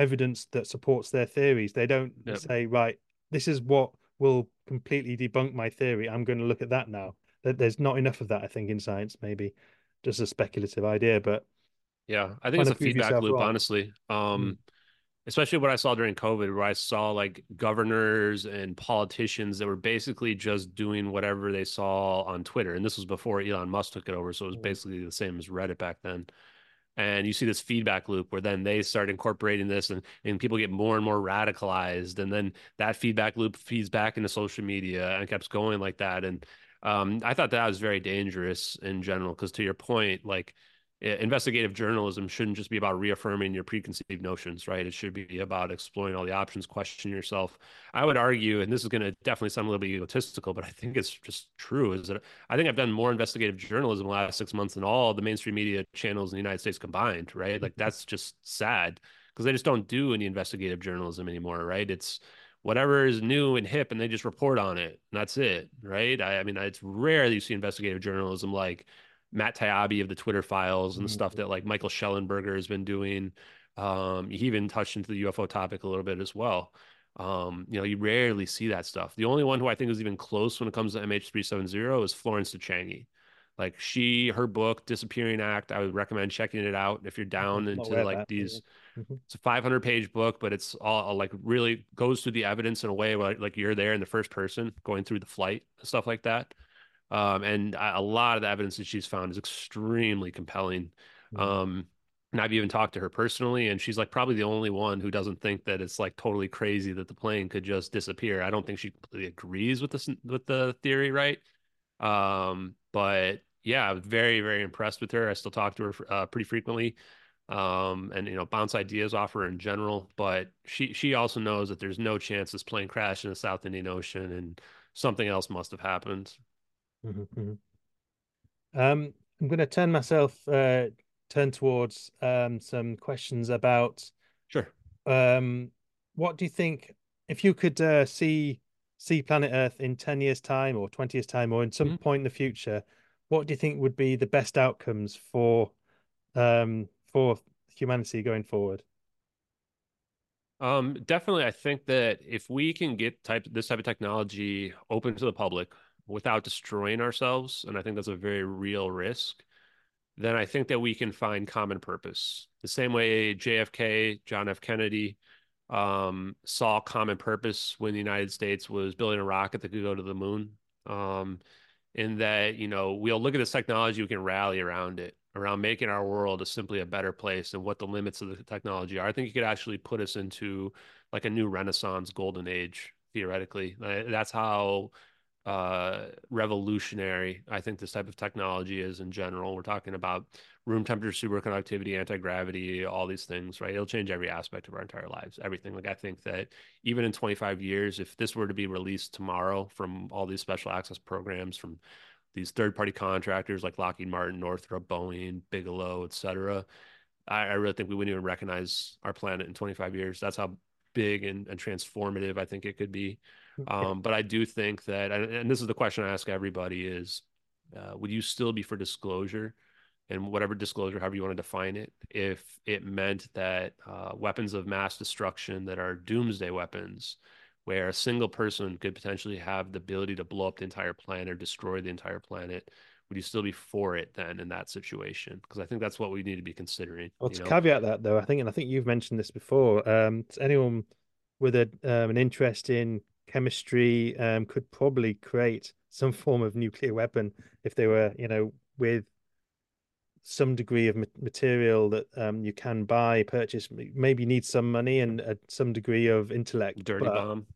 evidence that supports their theories. They don't yep. say, right, this is what will completely debunk my theory. I'm going to look at that now. That There's not enough of that, I think, in science. Maybe just a speculative idea, but yeah, I think it's a feedback loop. Wrong. Honestly, um, mm. especially what I saw during COVID, where I saw like governors and politicians that were basically just doing whatever they saw on Twitter. And this was before Elon Musk took it over. So it was mm-hmm. basically the same as Reddit back then. And you see this feedback loop where then they start incorporating this and, and people get more and more radicalized. And then that feedback loop feeds back into social media and keeps going like that. And um, I thought that was very dangerous in general, because to your point, like investigative journalism shouldn't just be about reaffirming your preconceived notions, right? It should be about exploring all the options, questioning yourself. I would argue, and this is going to definitely sound a little bit egotistical, but I think it's just true, is that I think I've done more investigative journalism the last six months than all the mainstream media channels in the United States combined, right? Like that's just sad because they just don't do any investigative journalism anymore, right? It's whatever is new and hip and they just report on it and that's it, right? I, I mean, it's rare that you see investigative journalism like Matt Taibbi of the Twitter files and mm-hmm. stuff that like Michael Shellenberger has been doing. Um, he even touched into the UFO topic a little bit as well. Um, you know, you rarely see that stuff. The only one who I think is even close when it comes to MH370 is Florence de Changy. Like she, her book Disappearing Act, I would recommend checking it out if you're down into like these. Mm-hmm. It's a 500 page book, but it's all like really goes through the evidence in a way where like you're there in the first person going through the flight and stuff like that. Um, and a lot of the evidence that she's found is extremely compelling. Mm-hmm. Um, and I've even talked to her personally, and she's like probably the only one who doesn't think that it's like totally crazy that the plane could just disappear. I don't think she completely agrees with this with the theory, right? Um, but yeah, I very very impressed with her. I still talk to her uh, pretty frequently, um, and you know bounce ideas off her in general. But she she also knows that there's no chance this plane crashed in the South Indian Ocean, and something else must have happened. Mm-hmm, mm-hmm. Um, I'm going to turn myself uh, turn towards um, some questions about. Sure. Um, what do you think if you could uh, see see planet Earth in ten years' time, or twenty years' time, or in some mm-hmm. point in the future? What do you think would be the best outcomes for um, for humanity going forward? Um, definitely, I think that if we can get type this type of technology open to the public, without destroying ourselves, and I think that's a very real risk, then I think that we can find common purpose. The same way JFK, John F. Kennedy, um, saw common purpose when the United States was building a rocket that could go to the moon. Um, in that, you know, we'll look at this technology, we can rally around it, around making our world a simply a better place and what the limits of the technology are. I think it could actually put us into like a new renaissance golden age, theoretically. That's how uh, revolutionary I think this type of technology is in general. We're talking about room temperature superconductivity, anti gravity, all these things, right? It'll change every aspect of our entire lives, everything. Like I think that even in 25 years, if this were to be released tomorrow from all these special access programs from these third party contractors like Lockheed Martin, Northrop, Boeing, Bigelow, et cetera, I, I really think we wouldn't even recognize our planet in 25 years. That's how big and, and transformative I think it could be. Um, but I do think that, and this is the question I ask everybody: is uh, would you still be for disclosure, and whatever disclosure, however you want to define it, if it meant that uh, weapons of mass destruction that are doomsday weapons, where a single person could potentially have the ability to blow up the entire planet or destroy the entire planet, would you still be for it then in that situation? Because I think that's what we need to be considering. Well, to know? caveat that though, I think, and I think you've mentioned this before, um, anyone with a um, an interest in chemistry um, could probably create some form of nuclear weapon if they were, you know, with some degree of material that um, you can buy, purchase. Maybe need some money and uh, some degree of intellect. Dirty but, bomb.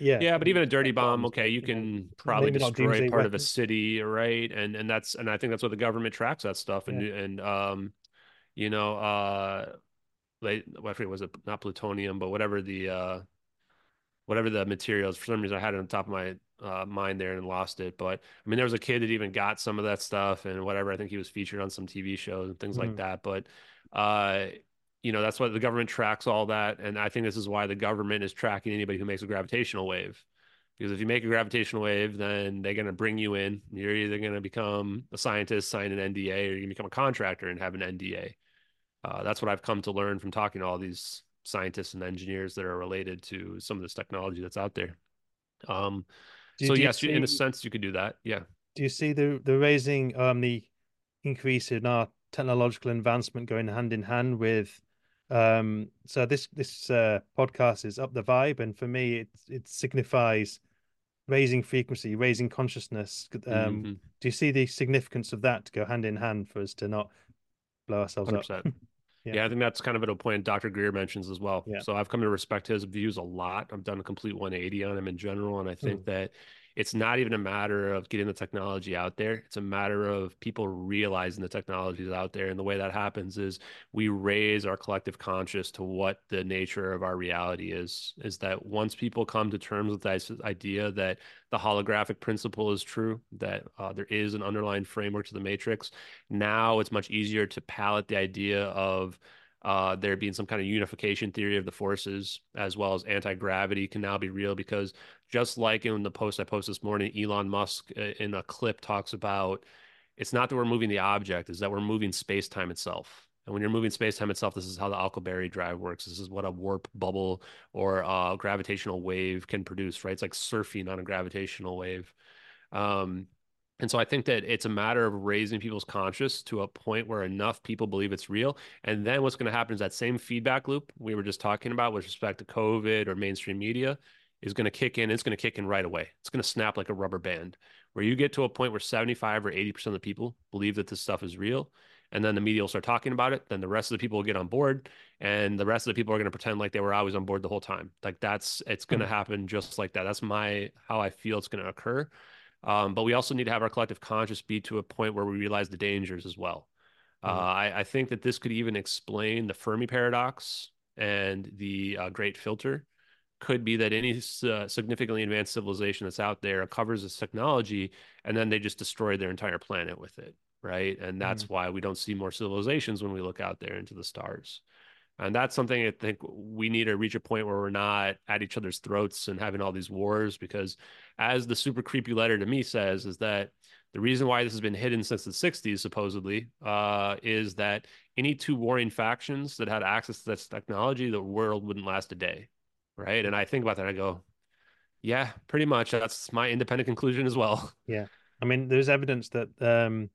Yeah, yeah, but even a dirty bomb, okay, you can probably destroy part weapon. of a city, right? And and that's and I think that's what the government tracks that stuff, and yeah. and um, you know, uh, like I forget was it not plutonium, but whatever the uh whatever the materials. For some reason, I had it on top of my uh, mind there and lost it. But I mean, there was a kid that even got some of that stuff and whatever. I think he was featured on some TV shows and things mm-hmm. like that. But uh, you know, that's why the government tracks all that, and I think this is why the government is tracking anybody who makes a gravitational wave. Because if you make a gravitational wave, then they're going to bring you in. You're either going to become a scientist, sign an NDA, or you can become a contractor and have an NDA. Uh, that's what I've come to learn from talking to all these scientists and engineers that are related to some of this technology that's out there. Um, do, so do yes, see, in a sense, you could do that. Yeah. Do you see the the raising um the increase in our technological advancement going hand in hand with Um, so this this uh, podcast is up the vibe, and for me, it it signifies raising frequency, raising consciousness. Um, mm-hmm. Do you see the significance of that to go hand in hand for us to not blow ourselves 100%. up? yeah. yeah. I think that's kind of at a point Dr. Greer mentions as well. Yeah. So I've come to respect his views a lot. I've done a complete 180 on him in general, and I think mm. that it's not even a matter of getting the technology out there. It's a matter of people realizing the technology is out there. And the way that happens is we raise our collective conscious to what the nature of our reality is. Is that once people come to terms with this idea that the holographic principle is true, that uh, there is an underlying framework to the matrix, now it's much easier to palette the idea of uh, there being some kind of unification theory of the forces, as well as anti gravity, can now be real because just like in the post I posted this morning, Elon Musk uh, in a clip talks about it's not that we're moving the object, is that we're moving space time itself. And when you're moving space time itself, this is how the Alcubierre drive works. This is what a warp bubble or a gravitational wave can produce, right? It's like surfing on a gravitational wave. Um, and so I think that it's a matter of raising people's conscious to a point where enough people believe it's real. And then what's going to happen is that same feedback loop we were just talking about with respect to COVID or mainstream media is going to kick in. It's going to kick in right away. It's going to snap like a rubber band where you get to a point where 75 or 80% of the people believe that this stuff is real. And then the media will start talking about it. Then the rest of the people will get on board. And the rest of the people are going to pretend like they were always on board the whole time. Like that's, it's going to mm-hmm. happen just like that. That's my, how I feel it's going to occur. Um, but we also need to have our collective conscious be to a point where we realize the dangers as well. Mm-hmm. Uh, I, I, think that this could even explain the Fermi paradox and the uh, Great Filter. Could be that any uh, significantly advanced civilization that's out there covers this technology, and then they just destroy their entire planet with it, right? And that's mm-hmm. why we don't see more civilizations when we look out there into the stars. And that's something I think we need to reach a point where we're not at each other's throats and having all these wars. Because, as the super creepy letter to me says, is that the reason why this has been hidden since the 60s, supposedly, uh, is that any two warring factions that had access to this technology, the world wouldn't last a day. Right. And I think about that. I go, yeah, pretty much. That's my independent conclusion as well. Yeah. I mean, there's evidence that um,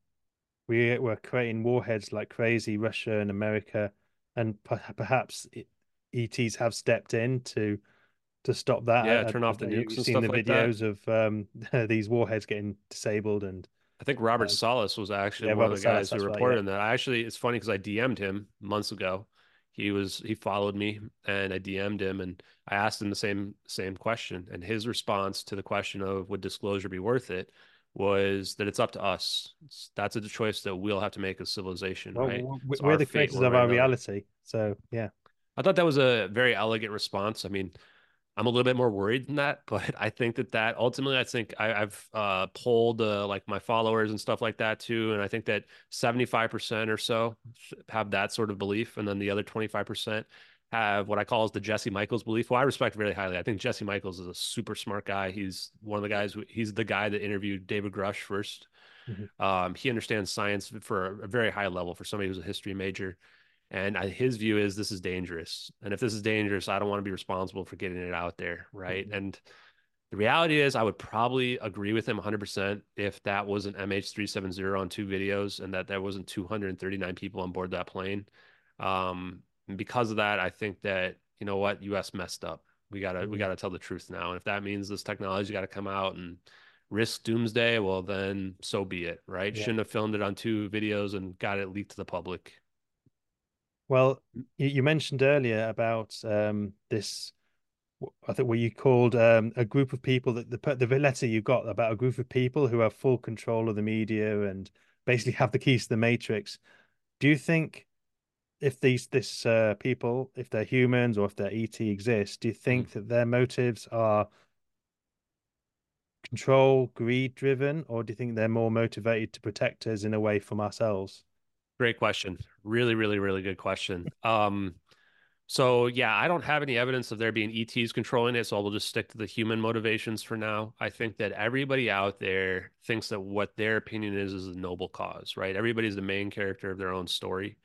we were creating warheads like crazy, Russia and America and perhaps ETs have stepped in to to stop that. Yeah, turn off the nukes. You've seen the like videos that. of um, these warheads getting disabled, and I think Robert um, Salas was actually yeah, one Robert of the guys Salas, who reported right, yeah. that. I actually, it's funny because I DM'd him months ago. He was he followed me, and I DM'd him, and I asked him the same same question, and his response to the question of would disclosure be worth it was that it's up to us. It's, that's a choice that we'll have to make as civilization, well, right? We're the creators of our reality. So, yeah. I thought that was a very elegant response. I mean, I'm a little bit more worried than that, but I think that that ultimately, I think I, have uh, polled uh, like my followers and stuff like that too, and I think that 75% or so have that sort of belief, and then the other 25% have what I call is the Jesse Michaels belief. Well, I respect really highly. I think Jesse Michaels is a super smart guy. He's one of the guys. He's the guy that interviewed David Grusch 1st mm-hmm. um, he understands science for a very high level for somebody who's a history major. And I, his view is this is dangerous. And if this is dangerous, I don't want to be responsible for getting it out there. Right. Mm-hmm. And the reality is, I would probably agree with him 100% if that was an MH370 on two videos and that there wasn't 239 people on board that plane. Um, and because of that, I think that you know what, US messed up. We gotta mm-hmm. we gotta tell the truth now. And if that means this technology got to come out and risk doomsday, well then so be it, right? Yeah. Shouldn't have filmed it on two videos and got it leaked to the public. Well, you mentioned earlier about um, this. I think what you called um, a group of people that the the letter you got about a group of people who have full control of the media and basically have the keys to the matrix. Do you think if these this uh, people, if they're humans or if they're ET exist, do you think mm. that their motives are control, greed driven, or do you think they're more motivated to protect us in a way from ourselves? Great question. Really, really, really good question. Um, so yeah, I don't have any evidence of there being ETs controlling it, so I'll just stick to the human motivations for now. I think that everybody out there thinks that what their opinion is is a noble cause, right? Everybody's the main character of their own story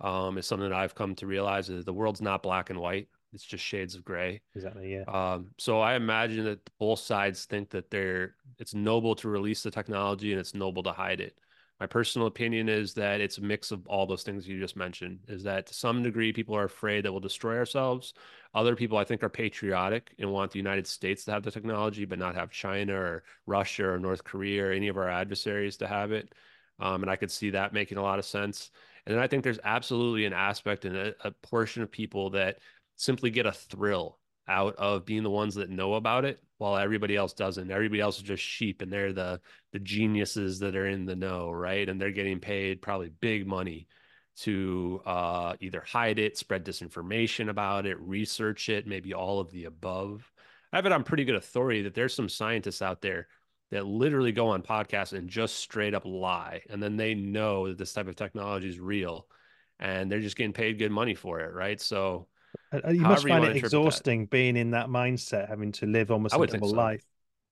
um, is something that I've come to realize is the world's not black and white. It's just shades of gray. Exactly. Yeah. Um, so I imagine that both sides think that they're it's noble to release the technology and it's noble to hide it. My personal opinion is that it's a mix of all those things you just mentioned. Is that to some degree people are afraid that we'll destroy ourselves. Other people I think are patriotic and want the United States to have the technology, but not have China or Russia or North Korea or any of our adversaries to have it. Um, and I could see that making a lot of sense. And then I think there's absolutely an aspect and a, a portion of people that simply get a thrill out of being the ones that know about it while everybody else doesn't. Everybody else is just sheep and they're the the geniuses that are in the know, right? And they're getting paid probably big money to uh, either hide it, spread disinformation about it, research it, maybe all of the above. I have it on pretty good authority that there's some scientists out there that literally go on podcasts and just straight up lie. And then they know that this type of technology is real and they're just getting paid good money for it. Right. So uh, uh, you must find you it exhausting that. being in that mindset, having to live almost a double so. life.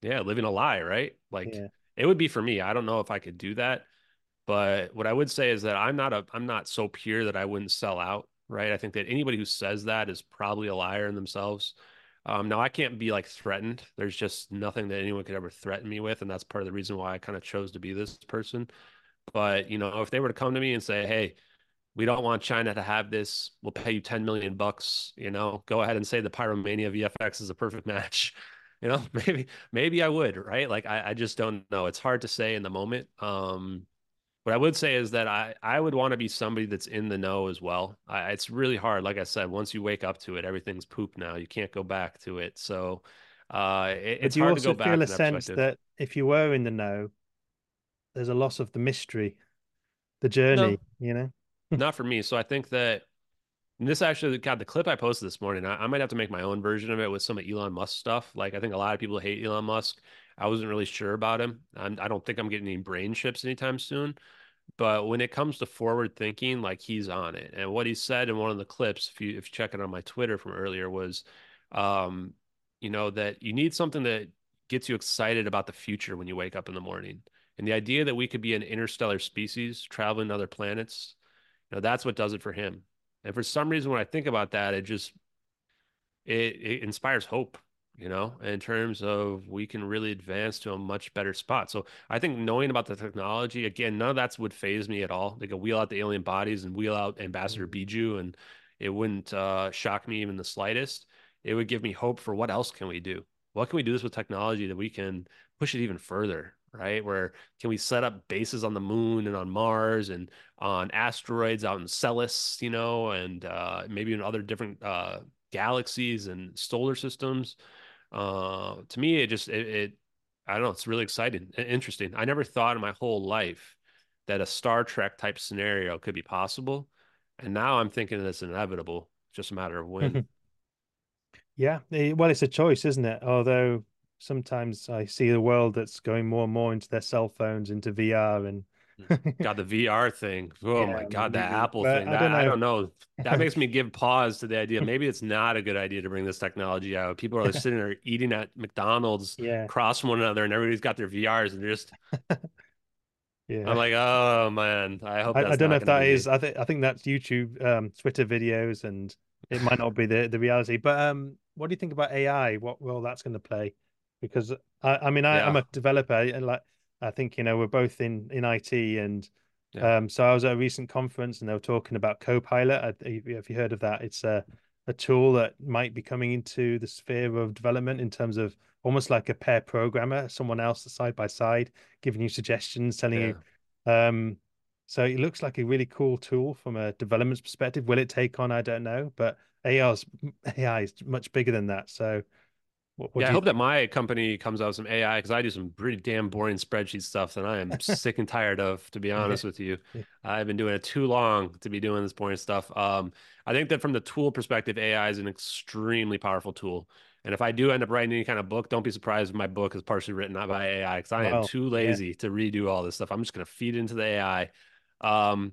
Yeah. Living a lie. Right. Like yeah. it would be for me. I don't know if I could do that. But what I would say is that I'm not a I'm not so pure that I wouldn't sell out. Right. I think that anybody who says that is probably a liar in themselves. Um, now I can't be like threatened. There's just nothing that anyone could ever threaten me with, and that's part of the reason why I kind of chose to be this person. But you know, if they were to come to me and say, "Hey, we don't want China to have this. We'll pay you 10 million bucks, you know, go ahead and say the Pyromania VFX is a perfect match. You know, maybe, maybe I would, right? Like, I, I just don't know. It's hard to say in the moment. Um, what I would say is that I, I would want to be somebody that's in the know as well. I, it's really hard. Like I said, once you wake up to it, everything's poop now. You can't go back to it. So uh, it, it's hard to go back. Do you also feel a sense that if you were in the know, there's a loss of the mystery, the journey, no, you know? not for me. So I think that this actually, God, the clip I posted this morning, I, I might have to make my own version of it with some of Elon Musk stuff. Like I think a lot of people hate Elon Musk. I wasn't really sure about him. I'm, I do not think I'm getting any brain chips anytime soon. But when it comes to forward thinking, like he's on it. And what he said in one of the clips, if you if you check it on my Twitter from earlier, was, um, you know, that you need something that gets you excited about the future when you wake up in the morning. And the idea that we could be an interstellar species traveling to other planets, you know, that's what does it for him. And for some reason, when I think about that, it just it, it inspires hope you know, in terms of we can really advance to a much better spot. So I think knowing about the technology, again, none of that would phase me at all. They could wheel out the alien bodies and wheel out Ambassador mm-hmm. Bijou, and it wouldn't uh, shock me even the slightest. It would give me hope for what else can we do? What can we do this with technology that we can push it even further? Right? Where can we set up bases on the moon and on Mars and on asteroids out in Celis, you know, and uh, maybe in other different uh, galaxies and solar systems? Uh, to me, it just it, it I don't know. It's really exciting, interesting. I never thought in my whole life that a Star Trek type scenario could be possible, and now I'm thinking it's inevitable. Just a matter of when. yeah, eh, well, it's a choice, isn't it? Although sometimes I see the world that's going more and more into their cell phones, into VR, and God, the VR thing. Oh yeah, my God, the Apple thing. I don't, I don't, know. That makes me give pause to the idea. Maybe it's not a good idea to bring this technology out. People are sitting there eating at McDonald's yeah. across from one another, and everybody's got their VRs and they're just. yeah. I'm like, oh man, I hope. I, I, don't know if that is. I think I think that's YouTube, um, Twitter videos, and it might not be the the reality. But um, what do you think about AI? What role that's going to play? Because I, I mean, I, yeah. I'm a developer, and like I think you know we're both in in IT, and yeah. um, so I was at a recent conference and they were talking about Copilot. Have you heard of that? It's a a tool that might be coming into the sphere of development in terms of almost like a pair programmer, someone else side by side, giving you suggestions, telling yeah. you. Um, so it looks like a really cool tool from a development perspective. Will it take on? I don't know, but AI is AI is much bigger than that. So what, what yeah, I hope that my company comes out with some AI because I do some pretty damn boring spreadsheet stuff that I am sick and tired of. To be honest with you. I've been doing it too long to be doing this boring stuff. Um, I think that from the tool perspective, AI is an extremely powerful tool. And if I do end up writing any kind of book, don't be surprised if my book is partially written by AI because I wow. am too lazy yeah. to redo all this stuff. I'm just going to feed into the AI. Um,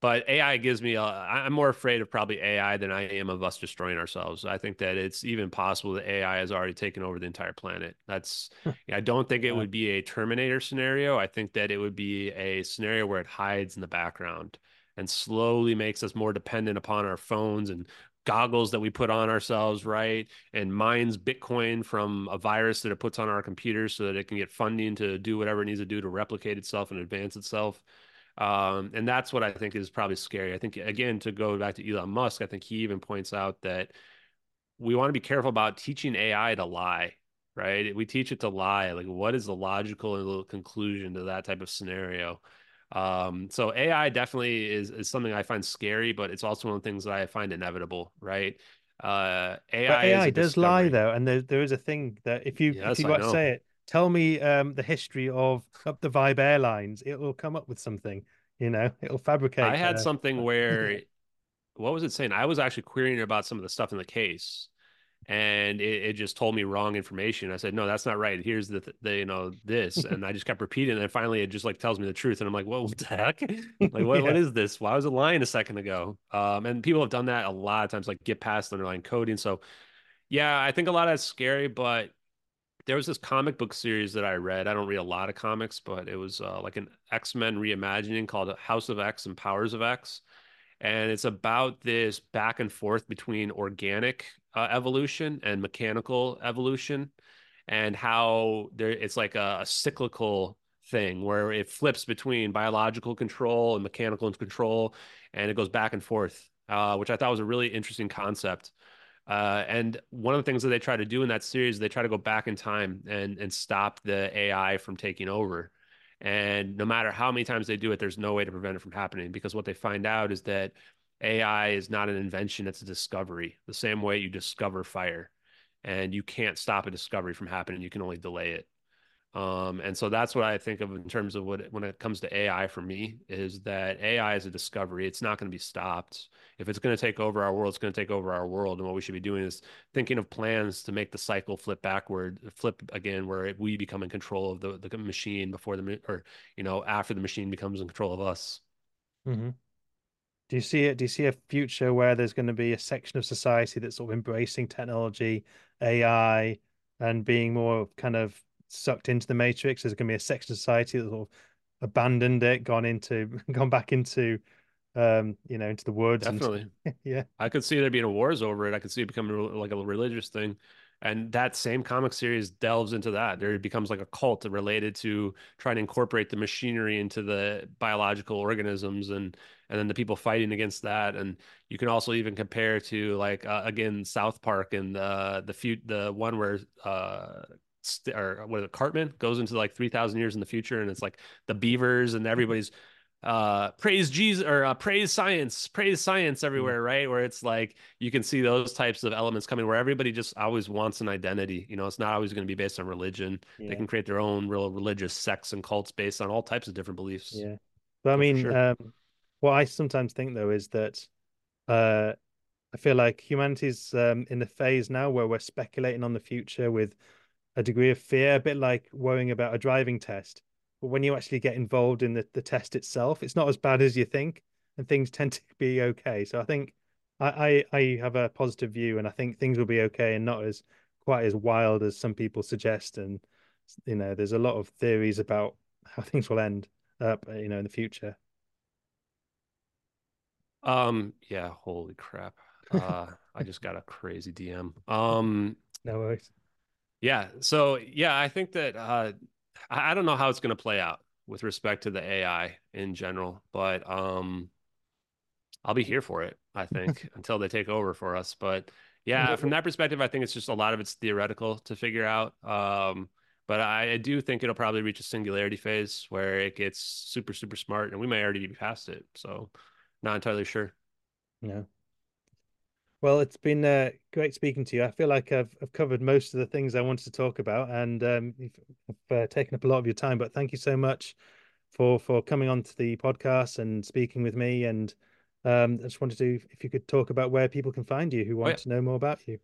but AI gives me, a, I'm more afraid of probably AI than I am of us destroying ourselves. I think that it's even possible that AI has already taken over the entire planet. That's, I don't think it would be a Terminator scenario. I think that it would be a scenario where it hides in the background and slowly makes us more dependent upon our phones and goggles that we put on ourselves, right? And mines Bitcoin from a virus that it puts on our computers so that it can get funding to do whatever it needs to do to replicate itself and advance itself. Um, and that's what I think is probably scary. I think, again, to go back to Elon Musk, I think he even points out that we want to be careful about teaching AI to lie, right? We teach it to lie. Like, what is the logical conclusion to that type of scenario? Um, so AI definitely is, is something I find scary, but it's also one of the things that I find inevitable, right? Uh, AI, AI does lie though, and there there is a thing that if you yes, if you got to say it, tell me um, the history of up the Vibe Airlines, it will come up with something. You know, it'll fabricate. I had uh, something where, what was it saying? I was actually querying about some of the stuff in the case, and it, it, just told me wrong information. I said, no, that's not right. Here's the, the you know this, and I just kept repeating, and finally it just like tells me the truth, and I'm like, well, what the heck? like, what, yeah. what is this? Why was it lying a second ago? Um, and people have done that a lot of times, like get past underlying coding. So, yeah, I think a lot of that's scary, but there was this comic book series that I read. I don't read a lot of comics, but it was uh, like an X Men reimagining called House of X and Powers of X. And it's about this back and forth between organic uh, evolution and mechanical evolution, and how there it's like a, a cyclical thing where it flips between biological control and mechanical control, and it goes back and forth, uh, which I thought was a really interesting concept. Uh, and one of the things that they try to do in that series, they try to go back in time and and stop the AI from taking over. And no matter how many times they do it, there's no way to prevent it from happening because what they find out is that AI is not an invention, it's a discovery. The same way you discover fire and you can't stop a discovery from happening, you can only delay it. Um, and so that's what I think of in terms of what when it comes to AI for me is that AI is a discovery. It's not going to be stopped. If it's going to take over our world, it's going to take over our world. And what we should be doing is thinking of plans to make the cycle flip backward, flip again, where we become in control of the, the machine before the or you know after the machine becomes in control of us. Mm-hmm. Do you see it? Do you see a future where there's going to be a section of society that's sort of embracing technology, AI, and being more kind of sucked into the matrix. There's going to be a section of society that sort of abandoned it, gone into, gone back into, um, you know, into the woods. Definitely. And, yeah. I could see there being a wars over it. I could see it becoming like a religious thing. And that same comic series delves into that. There becomes like a cult related to trying to incorporate the machinery into the biological organisms and and then the people fighting against that. And you can also even compare to like uh, again South Park and the the few the one where uh or what is it, Cartman goes into like 3,000 years in the future and it's like the beavers and everybody's uh praise jesus or uh, praise science praise science mm-hmm. everywhere right where it's like you can see those types of elements coming where everybody just always wants an identity you know it's not always going to be based on religion yeah. they can create their own real religious sects and cults based on all types of different beliefs yeah but i mean sure. um what i sometimes think though is that uh i feel like humanity's um in the phase now where we're speculating on the future with a degree of fear, a bit like worrying about a driving test. But when you actually get involved in the, the test itself, it's not as bad as you think, and things tend to be okay. So I think I, I, I have a positive view, and I think things will be okay and not as quite as wild as some people suggest. And you know, there's a lot of theories about how things will end up, you know, in the future. Um. Yeah. Holy crap. Uh, I just got a crazy DM. Um. No worries. Yeah. So yeah, I think that uh, I don't know how it's going to play out with respect to the AI in general, but um, I'll be here for it. I think until they take over for us. But yeah, from that perspective, I think it's just a lot of it's theoretical to figure out. Um, but I, I, do think it'll probably reach a singularity phase where it gets super super smart, and we may already be past it. So, not entirely sure. Yeah. Well, it's been uh, great speaking to you. I feel like I've, I've covered most of the things I wanted to talk about, and um, I've uh, taken up a lot of your time. But thank you so much for for coming on to the podcast and speaking with me. And um, I just wanted to, if you could talk about where people can find you who want oh, yeah. to know more about you.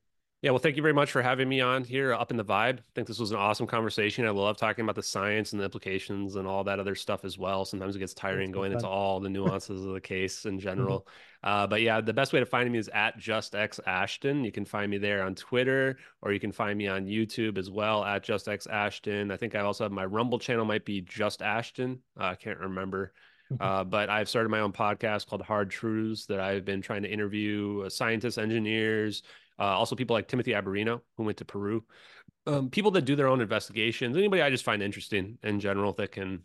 Yeah, well, thank you very much for having me on here up in the vibe. I think this was an awesome conversation. I love talking about the science and the implications and all that other stuff as well. Sometimes it gets tiring going fun. into all the nuances of the case in general. Mm-hmm. Uh, but yeah, the best way to find me is at Just X Ashton. You can find me there on Twitter, or you can find me on YouTube as well at Just X Ashton. I think I also have my Rumble channel might be Just Ashton. Uh, I can't remember. Uh, but I've started my own podcast called Hard Truths that I've been trying to interview uh, scientists, engineers, uh, also people like Timothy Alberino, who went to Peru, um, people that do their own investigations, anybody I just find interesting in general that can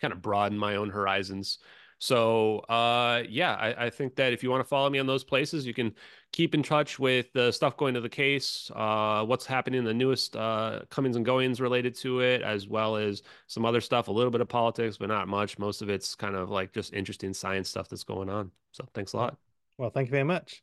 kind of broaden my own horizons. So uh, yeah, I, I, think that if you want to follow me on those places, you can keep in touch with the stuff going to the case, uh, what's happening, the newest uh, comings and goings related to it, as well as some other stuff, a little bit of politics, but not much. Most of it's kind of like just interesting science stuff that's going on. So thanks a lot. Well, thank you very much.